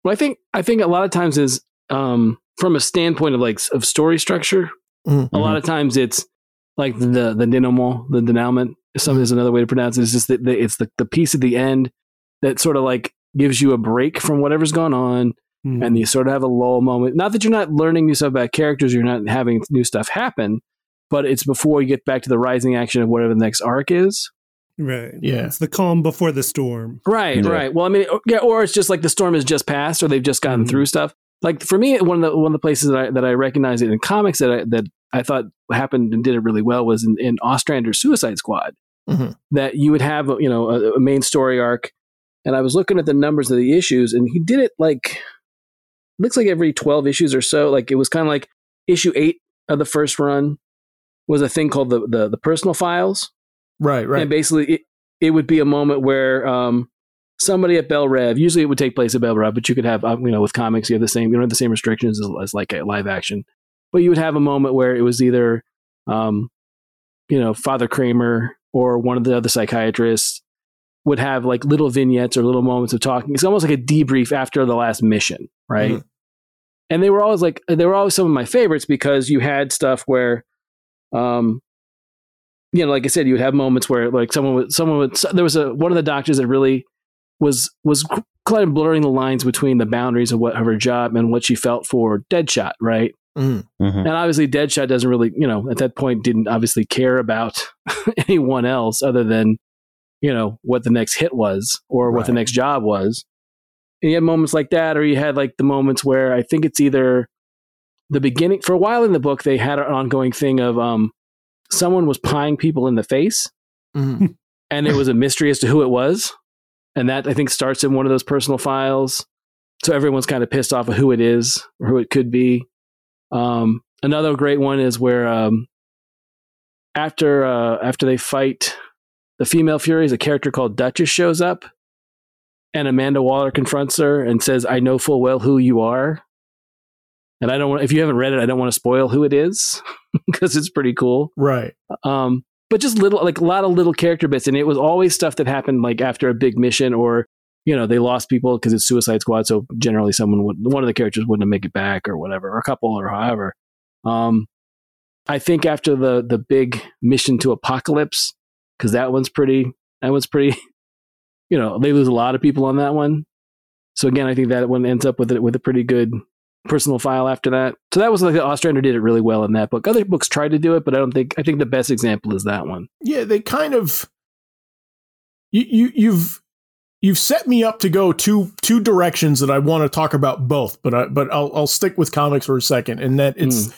Well, I think I think a lot of times is um, from a standpoint of like of story structure. Mhm. A lot of times it's like the the denouement, the denouement. Some is another way to pronounce it. It's just that the, it's the the piece at the end that sort of like gives you a break from whatever's gone on, Hmm. and you sort of have a lull moment. Not that you're not learning new stuff about characters, you're not having new stuff happen, but it's before you get back to the rising action of whatever the next arc is. right. Yeah. It's the calm before the storm. Right, Yeah. right. Well, I mean, yeah, or it's just like the storm has just passed, or they've just gotten Mhm. through stuff. Like for me, one of the one of the places that I that I recognize it in comics that I that I thought happened and did it really well was in, in Ostrander's Suicide Squad. Mhm. That you would have, you know, a, a main story arc, and I was looking at the numbers of the issues, and he did it like looks like every twelve issues or so. Like it was kind of like issue eight of the first run was a thing called the the, the personal files, right right and basically, it, it would be a moment where um, somebody at Belle Reve, usually it would take place at Belle Reve, but you could have, um, you know, with comics, you have the same, you don't have the same restrictions as, as like a live action. But you would have a moment where it was either, um, you know, Father Craemer or one of the other psychiatrists would have like little vignettes or little moments of talking. It's almost like a debrief after the last mission, right? Mhm. And they were always like, they were always some of my favorites because you had stuff where, um, you know, like I said, you would have moments where like someone would, someone would, there was a, one of the doctors that really was, was kind of blurring the lines between the boundaries of what of her job and what she felt for Deadshot, right? Mhm. Mhm. And obviously, Deadshot doesn't really, you know, at that point didn't obviously care about anyone else other than, you know, what the next hit was or what the next job was. And you had moments like that, or you had like the moments where I think it's either the beginning, for a while in the book, they had an ongoing thing of um, someone was pieing people in the face, Mhm. and it was a mystery as to who it was. And that I think starts in one of those personal files. So everyone's kind of pissed off of who it is or who it could be. Um, another great one is where um, after uh, after they fight the female Furies, a character called Duchess shows up, and Amanda Waller confronts her and says, "I know full well who you are." And I don't want if you haven't read it, I don't want to spoil who it is because it's pretty cool. right Um, but just little, like a lot of little character bits, and it was always stuff that happened like after a big mission, or you know they lost people because it's Suicide Squad, so generally someone would one of the characters wouldn't make it back or whatever, or a couple or however. Um, I think after the the big mission to Apokolips, because that one's pretty, that one's pretty, you know, they lose a lot of people on that one. So again, I think that one ends up with it with a pretty good personal file after that. So that was like the Ostrander did it really well in that book. Other books tried to do it, but I don't think I think the best example is that one. yeah they kind of you, you you've you've set me up to go two two directions that I want to talk about both but I but I'll I'll stick with comics for a second and that it's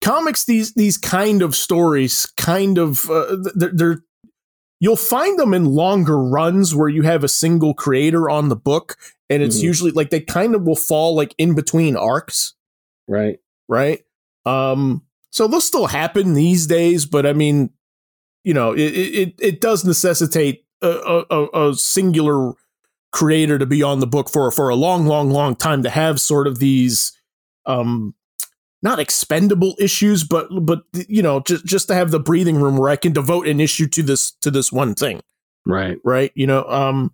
comics these these kind of stories kind of uh, they're, they're you'll find them in longer runs where you have a single creator on the book and it's Mhm. usually like they kind of will fall like in between arcs Right. right? Um, so they'll still happen these days, but I mean, you know, it it it does necessitate a, a, a singular creator to be on the book for for a long, long, long time to have sort of these um not expendable issues, but but you know, just just to have the breathing room where I can devote an issue to this to this one thing. Right. Right. You know, um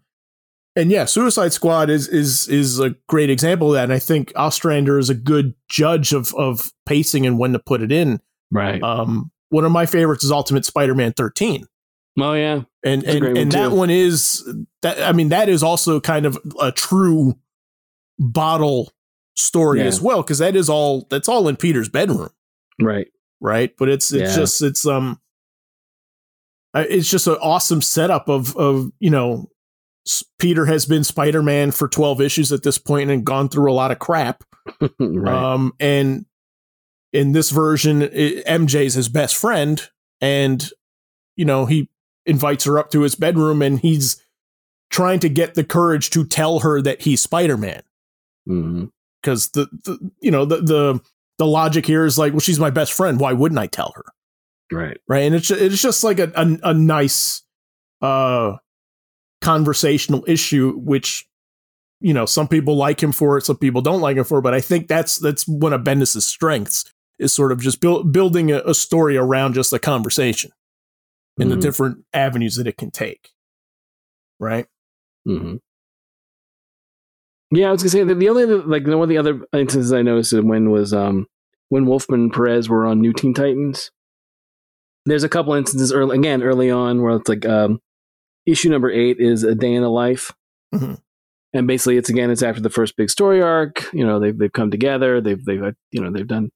and yeah, Suicide Squad is is is a great example of that. And I think Ostrander is a good judge of of pacing and when to put it in. Right. Um one of my favorites is Ultimate Spider-Man 13. Oh yeah. And That's and, and that too. one is that I mean that is also kind of a true bottle story Yeah. as well because that is all that's all in Peter's bedroom, Right. right? But it's it's Yeah. just it's um it's just an awesome setup of of you know Peter has been Spider-Man for 12 issues at this point and gone through a lot of crap. right. Um, and in this version, i MJ's his best friend, and you know he invites her up to his bedroom, and he's trying to get the courage to tell her that he's Spider Man Mhm. Because the, the you know the the the logic here is like, well, she's my best friend. Why wouldn't I tell her? Right. right and it's it's just like a a, a nice uh conversational issue which you know some people like him for it some people don't like him for it but i think that's that's one of bendis's strengths is sort of just build, building a, a story around just a conversation and the Mhm. different avenues that it can take right hmm Yeah, I was gonna say that the only other, like one of the other instances I noticed when was um when Wolfman and Perez were on New Teen Titans. There's a couple instances early again early on where it's like um issue number eight is a day in the life, Mhm. and basically it's again it's after the first big story arc. You know they've they've come together. They've they've uh, you know they've done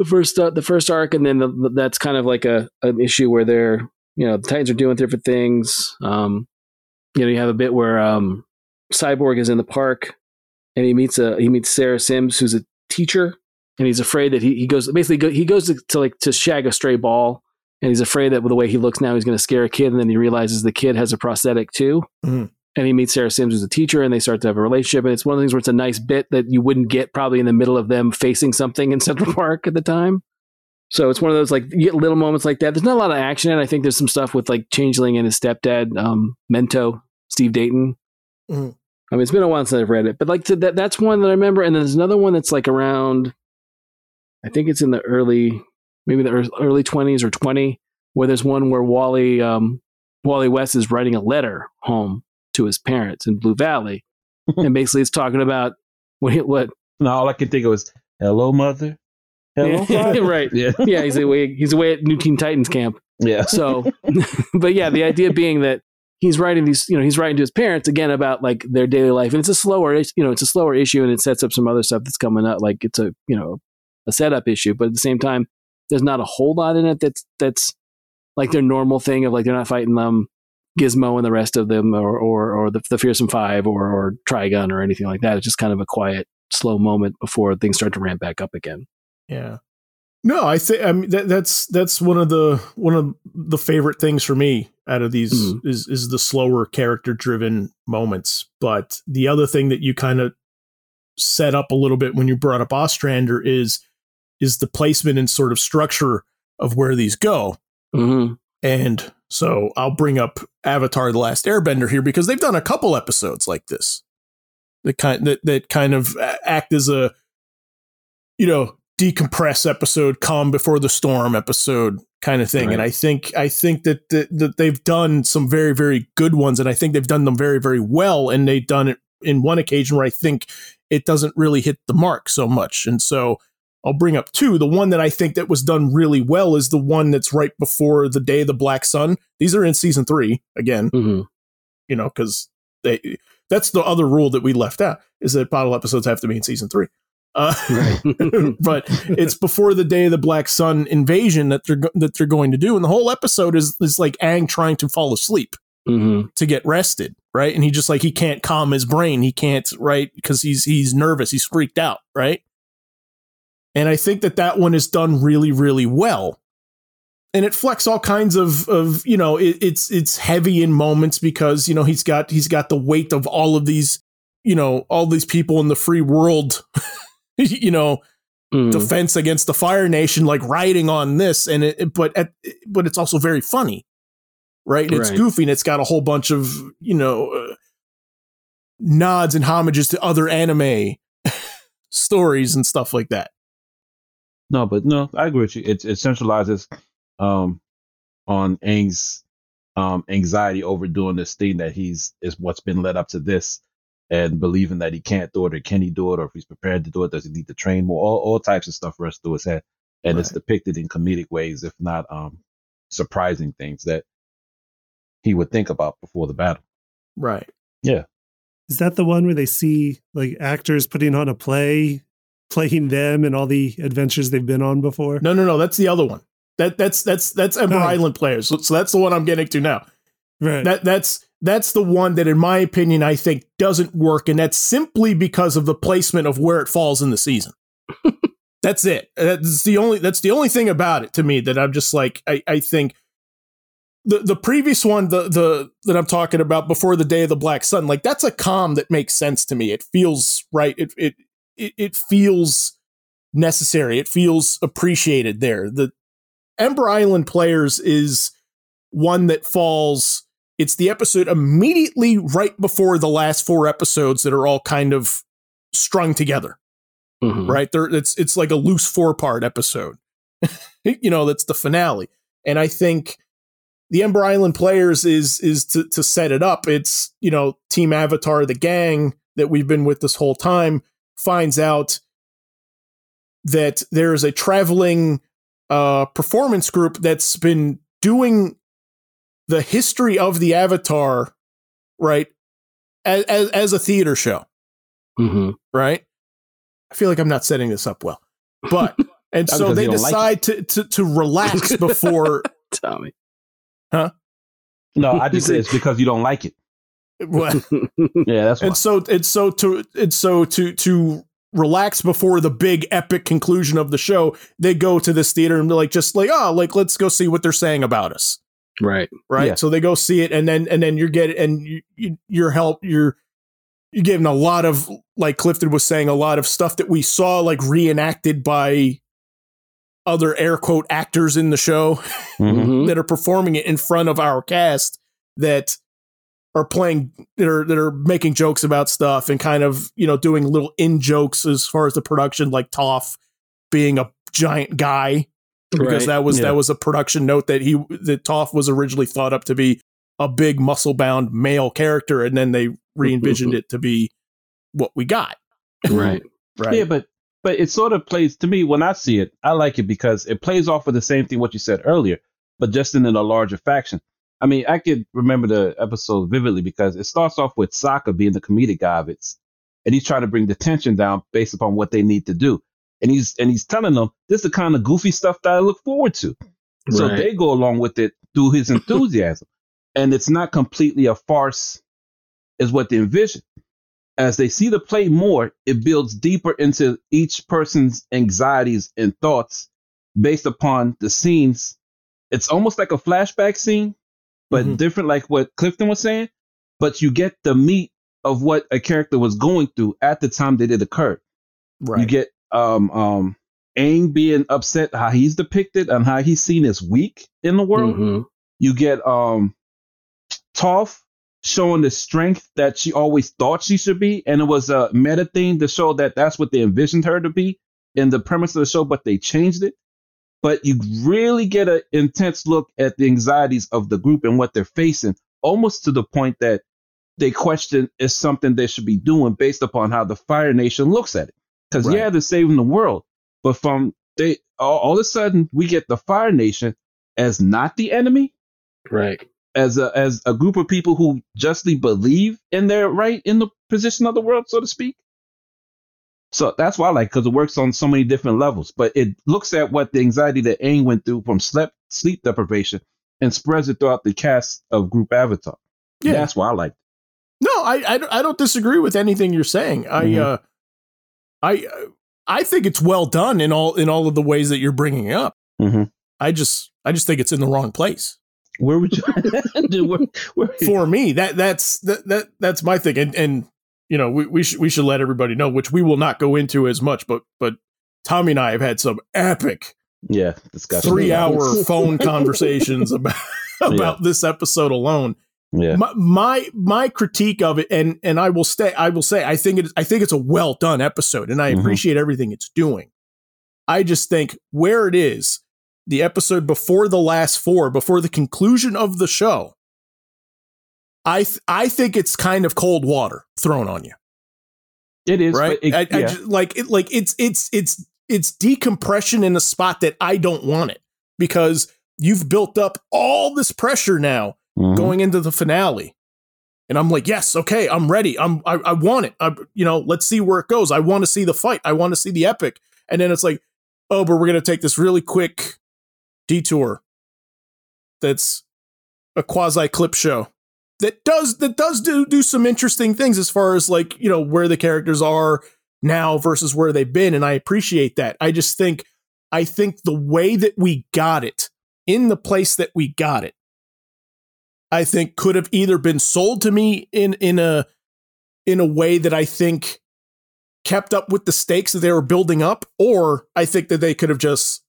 the first uh, the first arc, and then the, that's kind of like a an issue where they're you know the Titans are doing different things. Um, you know you have a bit where um Cyborg is in the park and he meets a he meets Sarah Simms who's a teacher and he's afraid that he, he goes basically go, he goes to, to like to shag a stray ball and he's afraid that with the way he looks now he's going to scare a kid and then he realizes the kid has a prosthetic too. Mhm. and he meets Sarah Simms who's a teacher and they start to have a relationship and it's one of the things where it's a nice bit that you wouldn't get probably in the middle of them facing something in Central Park at the time. So it's one of those like you get little moments like that. There's not a lot of action and I think there's some stuff with like Changeling and his stepdad um Mento Steve Dayton. Mhm. I mean, it's been a while since I've read it, but like th- that, that's one that I remember. And then there's another one that's like around, I think it's in the early, maybe the early 20s or 20, where there's one where Wally, um, Wally West is writing a letter home to his parents in Blue Valley. and basically it's talking about what, what No, all I can think of was "Hello, mother." Hello, father. right. Yeah, Yeah, he's away, he's away at New Teen Titans camp. yeah. So, but yeah, the idea being that he's writing these, you know, he's writing to his parents again about like their daily life, and it's a slower, you know, it's a slower issue, and it sets up some other stuff that's coming up. Like it's a, you know, a setup issue, but at the same time, there's not a whole lot in it that's that's like their normal thing of like they're not fighting them, Gizmo and the rest of them, or or or the, the Fearsome Five, or or Trigon, or anything like that. It's just kind of a quiet, slow moment before things start to ramp back up again. Yeah. No, I think I mean that, that's that's one of the one of the favorite things for me out of these Mhm. is is the slower character driven moments. But the other thing that you kind of set up a little bit when you brought up Ostrander is is the placement and sort of structure of where these go. hmm And so I'll bring up Avatar: The Last Airbender here because they've done a couple episodes like this that kind that that kind of act as a you know decompress episode, calm before the storm episode kind of thing. And I think I think that, that that they've done some very very good ones, and I think they've done them very very well. And they've done it in one occasion where I think it doesn't really hit the mark so much, and so. I'll bring up two. The one that I think that was done really well is the one that's right before the day of the Black Sun. These are in season three again, hmm you know, because they that's the other rule that we left out is that bottle episodes have to be in season three. Uh, Right. but it's before the day of the Black Sun invasion that they're that they're going to do, and the whole episode is is like Aang trying to fall asleep hmm to get rested, right? And he just like he can't calm his brain, he can't, right? Because he's he's nervous, he's freaked out, right? And I think that that one is done really, really well. And it flecks all kinds of of you know it, it's it's heavy in moments because you know he's got he's got the weight of all of these you know all these people in the free world you know Mhm. defense against the Fire Nation, like riding on this, and it, but at, but it's also very funny, right? And it's Right. goofy and it's got a whole bunch of you know uh, nods and homages to other anime stories and stuff like that. No, but no, I agree with you. It, it centralizes um, on Aang's um, anxiety over doing this thing that he's is what's been led up to this, and believing that he can't do it or can he do it or if he's prepared to do it, does he need to train more? All, all types of stuff rush through his head, and it's depicted in comedic ways, if not um, surprising things that he would think about before the battle. Right. Yeah. Is that the one where they see like actors putting on a play, playing them and all the adventures they've been on before? No, no, no. That's the other one. That that's that's that's Ember Oh. Island players. So, so that's the one I'm getting to now. Right. That that's that's the one that, in my opinion, I think doesn't work, and that's simply because of the placement of where it falls in the season. that's it. That's the only that's the only thing about it to me that I'm just like I, I think the the previous one the the that I'm talking about before the day of the black sun like that's a calm that makes sense to me. It feels right. It it it, it feels necessary. It feels appreciated there. The Ember Island players is one that falls it's the episode immediately right before the last four episodes that are all kind of strung together Mhm. right? There it's it's like a loose four part episode. You know that's the finale. And i think the ember island players is is to to set it up. It's you know team avatar the gang that we've been with this whole time finds out that there is a traveling uh performance group that's been doing the history of the avatar right as as, as a theater show Mhm. right? I feel like I'm not setting this up well, but and so they you don't like decide to, to to relax before. Tommy. Huh? No, I just said it's because you don't like it. well, Yeah, that's why. and so it's so to it's so to to relax before the big epic conclusion of the show. They go to this theater and they're like just like oh like let's go see what they're saying about us. Right. right? Yeah. So they go see it, and then and then you're getting and you, you you're help you're you're getting a lot of like Clifton was saying a lot of stuff that we saw like reenacted by other air quote actors in the show Mhm. Mhm. that are performing it in front of our cast that are playing that are that are making jokes about stuff and kind of you know doing little in jokes as far as the production like Toph being a giant guy because Right. that was Yeah. that was a production note that he that Toph was originally thought up to be a big muscle bound male character and then they re-envisioned mm-hmm. it to be what we got Right. right Yeah, but but it sort of plays to me when I see it. I like it because it plays off of the same thing what you said earlier, but just in a larger faction. I mean, I could remember the episode vividly because it starts off with Sokka being the comedic guy of it, and he's trying to bring the tension down based upon what they need to do, and he's and he's telling them this is the kind of goofy stuff that I look forward to. So they go along with it through his enthusiasm. and it's not completely a farce, is what they envision. As they see the play more, it builds deeper into each person's anxieties and thoughts based upon the scenes. It's almost like a flashback scene, but Mhm. different, like what Clifton was saying. But you get the meat of what a character was going through at the time that it occurred. right You get um um Aang being upset how he's depicted and how he's seen as weak in the world. Mhm. You get um Toph showing the strength that she always thought she should be, and it was a meta thing to show that that's what they envisioned her to be in the premise of the show, but they changed it. But you really get an intense look at the anxieties of the group and what they're facing, almost to the point that they question is something they should be doing based upon how the Fire Nation looks at it. Because Right. yeah, they're saving the world, but from they all, all of a sudden we get the Fire Nation as not the enemy, Right. as a as a group of people who justly believe in their right in the position of the world, so to speak. So that's why I like because it works on so many different levels. But it looks at what the anxiety that Aang went through from sleep sleep deprivation and spreads it throughout the cast of Group Avatar. Yeah. That's why I like. No, I, I don't- I don't disagree with anything you're saying. I Mhm. uh, I I think it's well done in all in all of the ways that you're bringing up. Mhm. I just I just think it's in the wrong place Where would you? Where, where, for me. That that's that, that that's my thing. And and you know we we should we should let everybody know, which we will not go into as much. But but Tommy and I have had some epic Yeah, discussion. three hour phone conversations about about this episode alone. Yeah, My, my my critique of it, and and I will stay. I will say, I think it. I think it's a well done episode, and I Mhm. appreciate everything it's doing. I just think where it is, the episode before the last four, before the conclusion of the show. I th- I think it's kind of cold water thrown on you, it is. right? But it, I, I yeah. ju- like it. Like it's it's it's it's decompression in a spot that I don't want it because you've built up all this pressure now Mhm. going into the finale. And I'm like, yes, okay, I'm ready. I'm, I, I want it. I, you know, let's see where it goes. I want to see the fight. I want to see the epic. And then it's like, oh, but we're gonna take this really quick detour. That's a quasi clip show that does that does do do some interesting things as far as like you know where the characters are now versus where they've been, and I appreciate that. I just think I think the way that we got it in the place that we got it I think could have either been sold to me in in a in a way that I think kept up with the stakes that they were building up, or I think that they could have just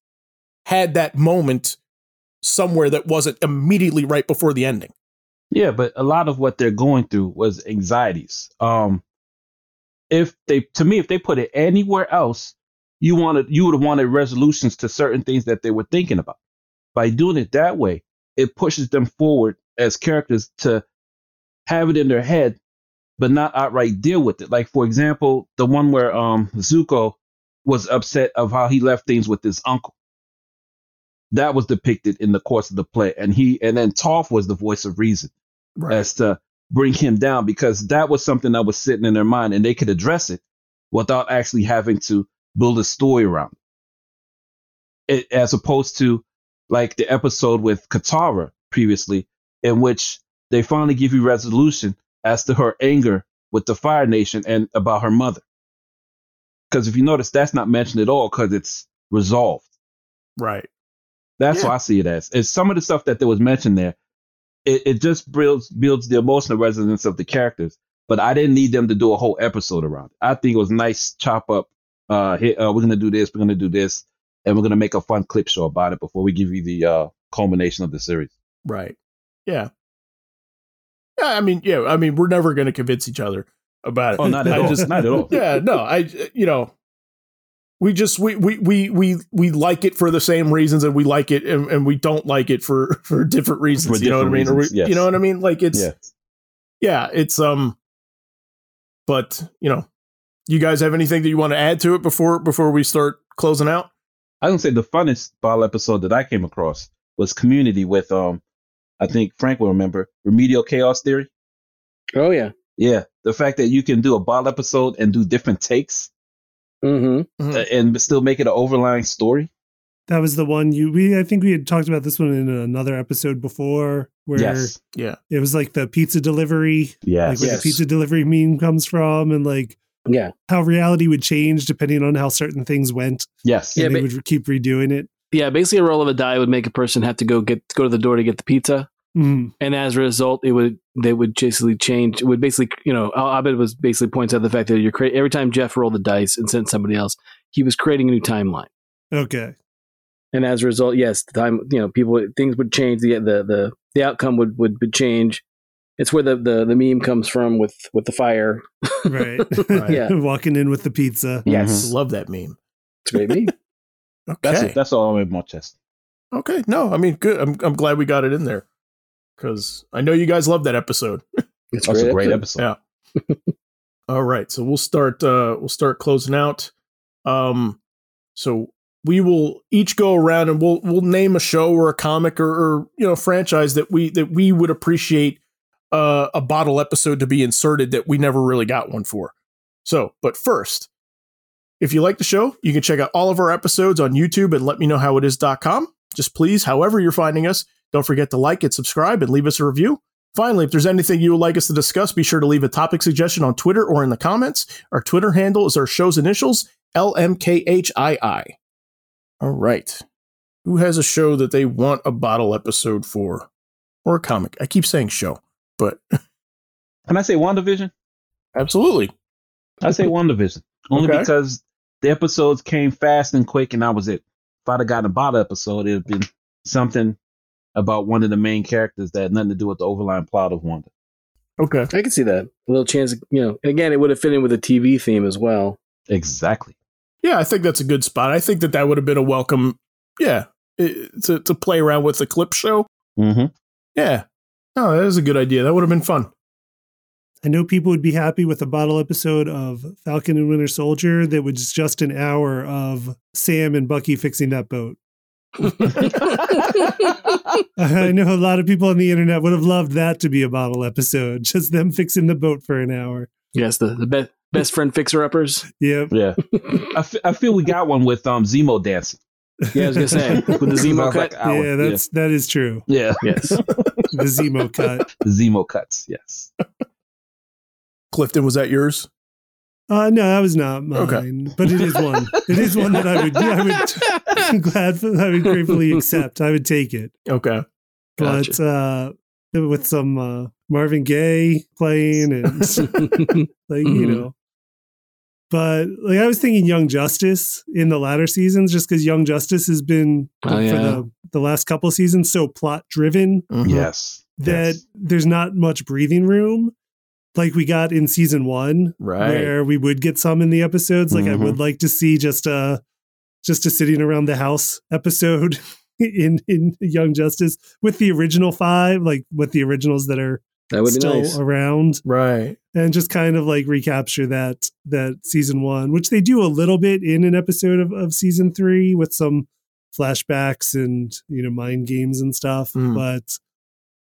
had that moment somewhere that wasn't immediately right before the ending. Yeah, but a lot of what they're going through was anxieties. Um, if they, to me, if they put it anywhere else, you wanted, you would have wanted resolutions to certain things that they were thinking about. By doing it that way, it pushes them forward as characters to have it in their head, but not outright deal with it. Like for example, the one where um Zuko was upset of how he left things with his uncle. That was depicted in the course of the play, and he and then Toph was the voice of reason as to bring him down because that was something that was sitting in their mind and they could address it without actually having to build a story around it. it as opposed to like the episode with Katara previously in which they finally give you resolution as to her anger with the Fire Nation and about her mother. Because if you notice, that's not mentioned at all because it's resolved. Right. That's Yeah. what I see it as. It's some of the stuff that there was mentioned there. It, it just builds builds the emotional resonance of the characters. But I didn't need them to do a whole episode around it. I think it was nice chop up. Uh, hit, uh, we're gonna do this. We're gonna do this, and we're gonna make a fun clip show about it before we give you the uh, culmination of the series. Right. Yeah. Yeah. I mean, yeah. I mean, we're never going to convince each other about it. Oh, not at all. just- not at all. yeah. No. I. You know. We just we we we we we like it for the same reasons, and we like it, and, and we don't like it for for different reasons. For you know what I mean? different Or we- yes. You know what I mean? Like it's Yeah. yeah, it's um. But you know, you guys have anything that you want to add to it before before we start closing out? I would say the funnest ball episode that I came across was Community with um, I think Frank will remember Remedial Chaos Theory. Oh yeah. Yeah, the fact that you can do a ball episode and do different takes Mm-hmm. uh, and still make it an overlying story. That was the one you we I think we had talked about this one in another episode before where Yes, Yeah, it was like the pizza delivery, yeah like where Yes. the pizza delivery meme comes from and like Yeah. how reality would change depending on how certain things went. yes. Yeah, and they but- would keep redoing it. Yeah. Basically, a roll of a die would make a person have to go get go to the door to get the pizza, Mm. and as a result, it would they would basically change. It would basically, you know, Al Abed was basically points out the fact that you're crea- every time Jeff rolled the dice and sent somebody else, he was creating a new timeline. Okay. and as a result, yes, the time you know people things would change. The the the, the outcome would, would would change. It's where the, the the meme comes from with with the fire. Right. Right. Yeah. Walking in with the pizza. Yes, love that meme. it's a great meme. Okay, That's it. That's all I'm in my chest. okay. No, I mean, good. I'm I'm glad we got it in there because I know you guys love that episode. It's That's a great episode. Yeah. All right, so we'll start. Uh, we'll start closing out. Um, so we will each go around and we'll we'll name a show or a comic or, or you know franchise that we that we would appreciate uh, a bottle episode to be inserted that we never really got one for. So, but first, if you like the show, you can check out all of our episodes on YouTube and let me know how it is.com. Just please, however you're finding us, don't forget to like and subscribe and leave us a review. Finally, if there's anything you would like us to discuss, be sure to leave a topic suggestion on Twitter or in the comments. Our Twitter handle is our show's initials, LMKHII. All right. Who has a show that they want a bottle episode for? Or a comic? I keep saying show, but Can I say WandaVision? absolutely. I say WandaVision only Okay. because the episodes came fast and quick, and I was it. if I'd have gotten a bottle episode, it'd been something about one of the main characters that had nothing to do with the overlying plot of Wanda. Okay. I can see that. A little chance, you know. And again, it would have fit in with the TV theme as well. Exactly. Yeah, I think that's a good spot. I think that that would have been a welcome, yeah, i- to to play around with the clip show. Mm-hmm. Yeah. Oh, that is a good idea. That would have been fun. I know people would be happy with a bottle episode of Falcon and Winter Soldier that was just an hour of Sam and Bucky fixing that boat. I know a lot of people on the internet would have loved that to be a bottle episode, just them fixing the boat for an hour. yes, the, the be- best friend fixer uppers. Yep. Yeah. I, f- I feel we got one with um Zemo dancing. Yeah, I was gonna say with the Zemo cut. like. Yeah, that's that is true. yeah. yes, The Zemo cut. The Zemo cuts. Yes. Clifton, was that yours? Uh, no, that was not mine, Okay. but it is one. It is one that I would, I would, I'm glad, I would gratefully accept. I would take it. Okay. But uh, with some uh, Marvin Gaye playing and like you Mhm. know. But like I was thinking, Young Justice in the latter seasons, just because Young Justice has been Oh, for yeah. the the last couple seasons so plot driven Mhm. Yes. that Yes. there's not much breathing room, like we got in season one, Right. where we would get some in the episodes. Like I Mhm. would like to see just a just a sitting around the house episode in in Young Justice with the original five, like with the originals that are that would be still nice. around, Right. and just kind of like recapture that that season one, which they do a little bit in an episode of, of season three with some flashbacks and you know mind games and stuff, Mm. but.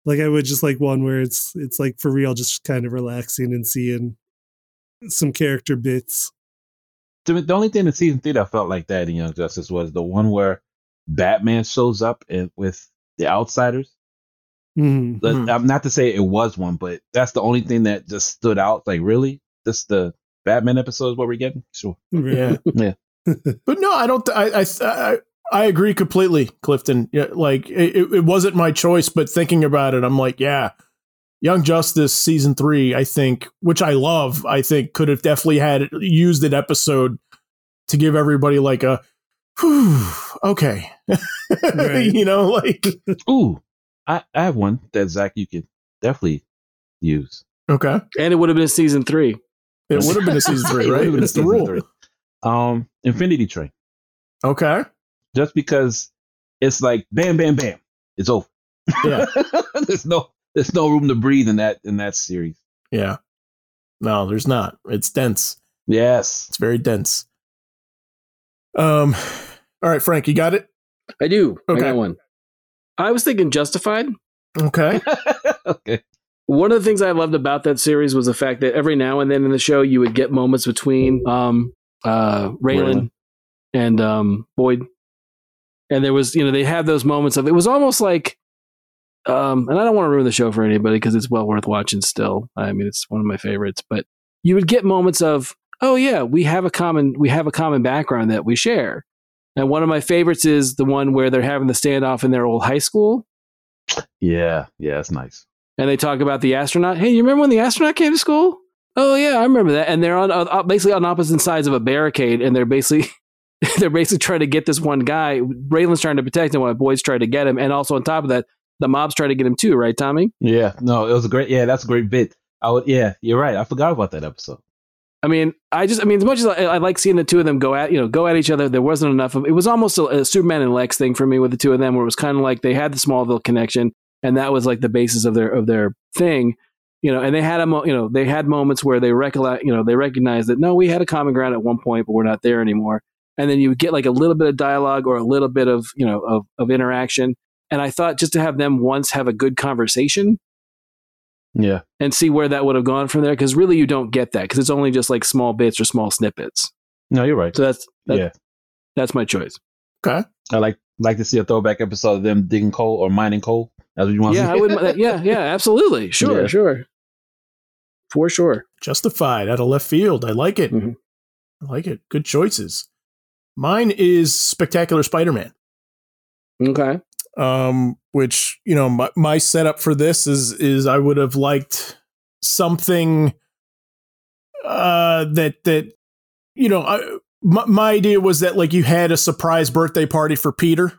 Like I would just like one where it's it's like for real, just kind of relaxing and seeing some character bits. The, the only thing in season three that felt like that in Young Justice was the one where Batman shows up and with the outsiders. Mhm. But Mhm. I'm not to say it was one, but that's the only thing that just stood out. Like, really, this the Batman episode is what we're getting? Sure. Yeah. Yeah. But no, I don't. th- I, I I I agree completely, Clifton. Yeah, like it, it it wasn't my choice, but thinking about it, I'm like, yeah, Young Justice season three. I think, which I love. I think could have definitely had used an episode to give everybody like a, whew, okay, Right. you know, like Ooh, I, I have one that Zach you could definitely use. okay, and it would have been season three. it would have been a season three, It would right? have been a It's the season rule. three. Um, Infinity Train. Okay, Just because it's like bam, bam, bam, it's over. Yeah. there's no there's no room to breathe in that in that series. yeah. No, there's not. It's dense. Yes. It's very dense. Um. All right, Frank, you got it. I do. Okay. I got one. I was thinking Justified. Okay. okay. One of the things I loved about that series was the fact that every now and then in the show you would get moments between um uh Raylan Raylan. and um Boyd. And there was, you know, they had those moments of it was almost like um and I don't want to ruin the show for anybody because it's well worth watching still. I mean it's one of my favorites, but you would get moments of, oh yeah, we have a common we have a common background that we share. And one of my favorites is the one where they're having the standoff in their old high school Yeah. Yeah. That's nice. and they talk about the astronaut. Hey, you remember when the astronaut came to school? Oh yeah, I remember that. And they're on uh, basically on opposite sides of a barricade, and they're basically they're basically trying to get this one guy. Raylan's trying to protect him while Boyd's trying to get him, and also on top of that, the mob's trying to get him too. Right, Tommy? Yeah. No, it was a great. Yeah, that's a great bit. I would. Yeah, you're right. I forgot about that episode. I mean, I just, I mean, as much as I, I like seeing the two of them go at, you know, go at each other, there wasn't enough of. It was almost a, a Superman and Lex thing for me with the two of them, where it was kind of like they had the Smallville connection, and that was like the basis of their of their thing, you know. And they had a, mo- you know, they had moments where they recollect, you know, they recognized that no, we had a common ground at one point, but we're not there anymore. And then you would get like a little bit of dialogue or a little bit of, you know, of of interaction. And I thought just to have them once have a good conversation Yeah. and see where that would have gone from there because really you don't get that because it's only just like small bits or small snippets No, you're right. so that's that, yeah. that's my choice Okay. I like like to see a throwback episode of them digging coal or mining coal. That's what you want. yeah to i see? would yeah yeah absolutely sure Yeah. sure for sure Justified out of left field. I like it. Mhm. I like it. Good choices. Mine is Spectacular Spider-Man. okay Um, which you know, my, my setup for this is is I would have liked something uh that that you know I, my, my idea was that like you had a surprise birthday party for Peter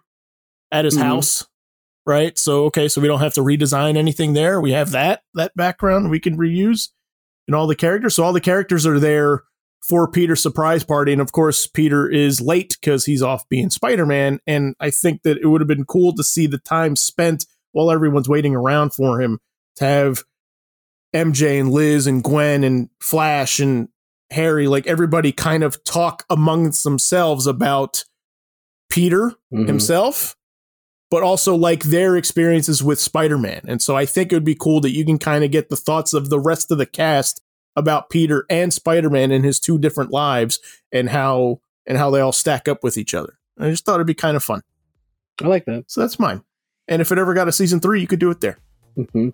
at his Mhm. house, right? So okay, so we don't have to redesign anything there. We have that that background we can reuse and all the characters. So all the characters are there for Peter's surprise party, and of course Peter is late because he's off being Spider Man. And I think that it would have been cool to see the time spent while everyone's waiting around for him to have MJ and Liz and Gwen and Flash and Harry, like everybody kind of talk amongst themselves about Peter Mhm. himself, but also like their experiences with Spider Man. And so I think it would be cool that you can kind of get the thoughts of the rest of the cast about Peter and Spider Man in his two different lives and how and how they all stack up with each other. I just thought it'd be kind of fun. I like that. So that's mine. And if it ever got a season three, you could do it there. Mhm.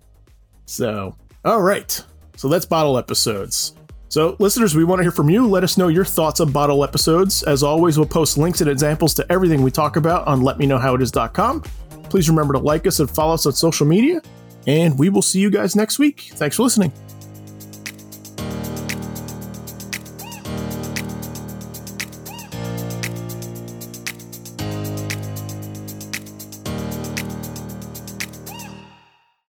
So, all right. So that's bottle episodes. So, listeners, we want to hear from you. Let us know your thoughts on bottle episodes. As always, we'll post links and examples to everything we talk about on letmeknowhowitis.com. Please remember to like us and follow us on social media. And we will see you guys next week. Thanks for listening.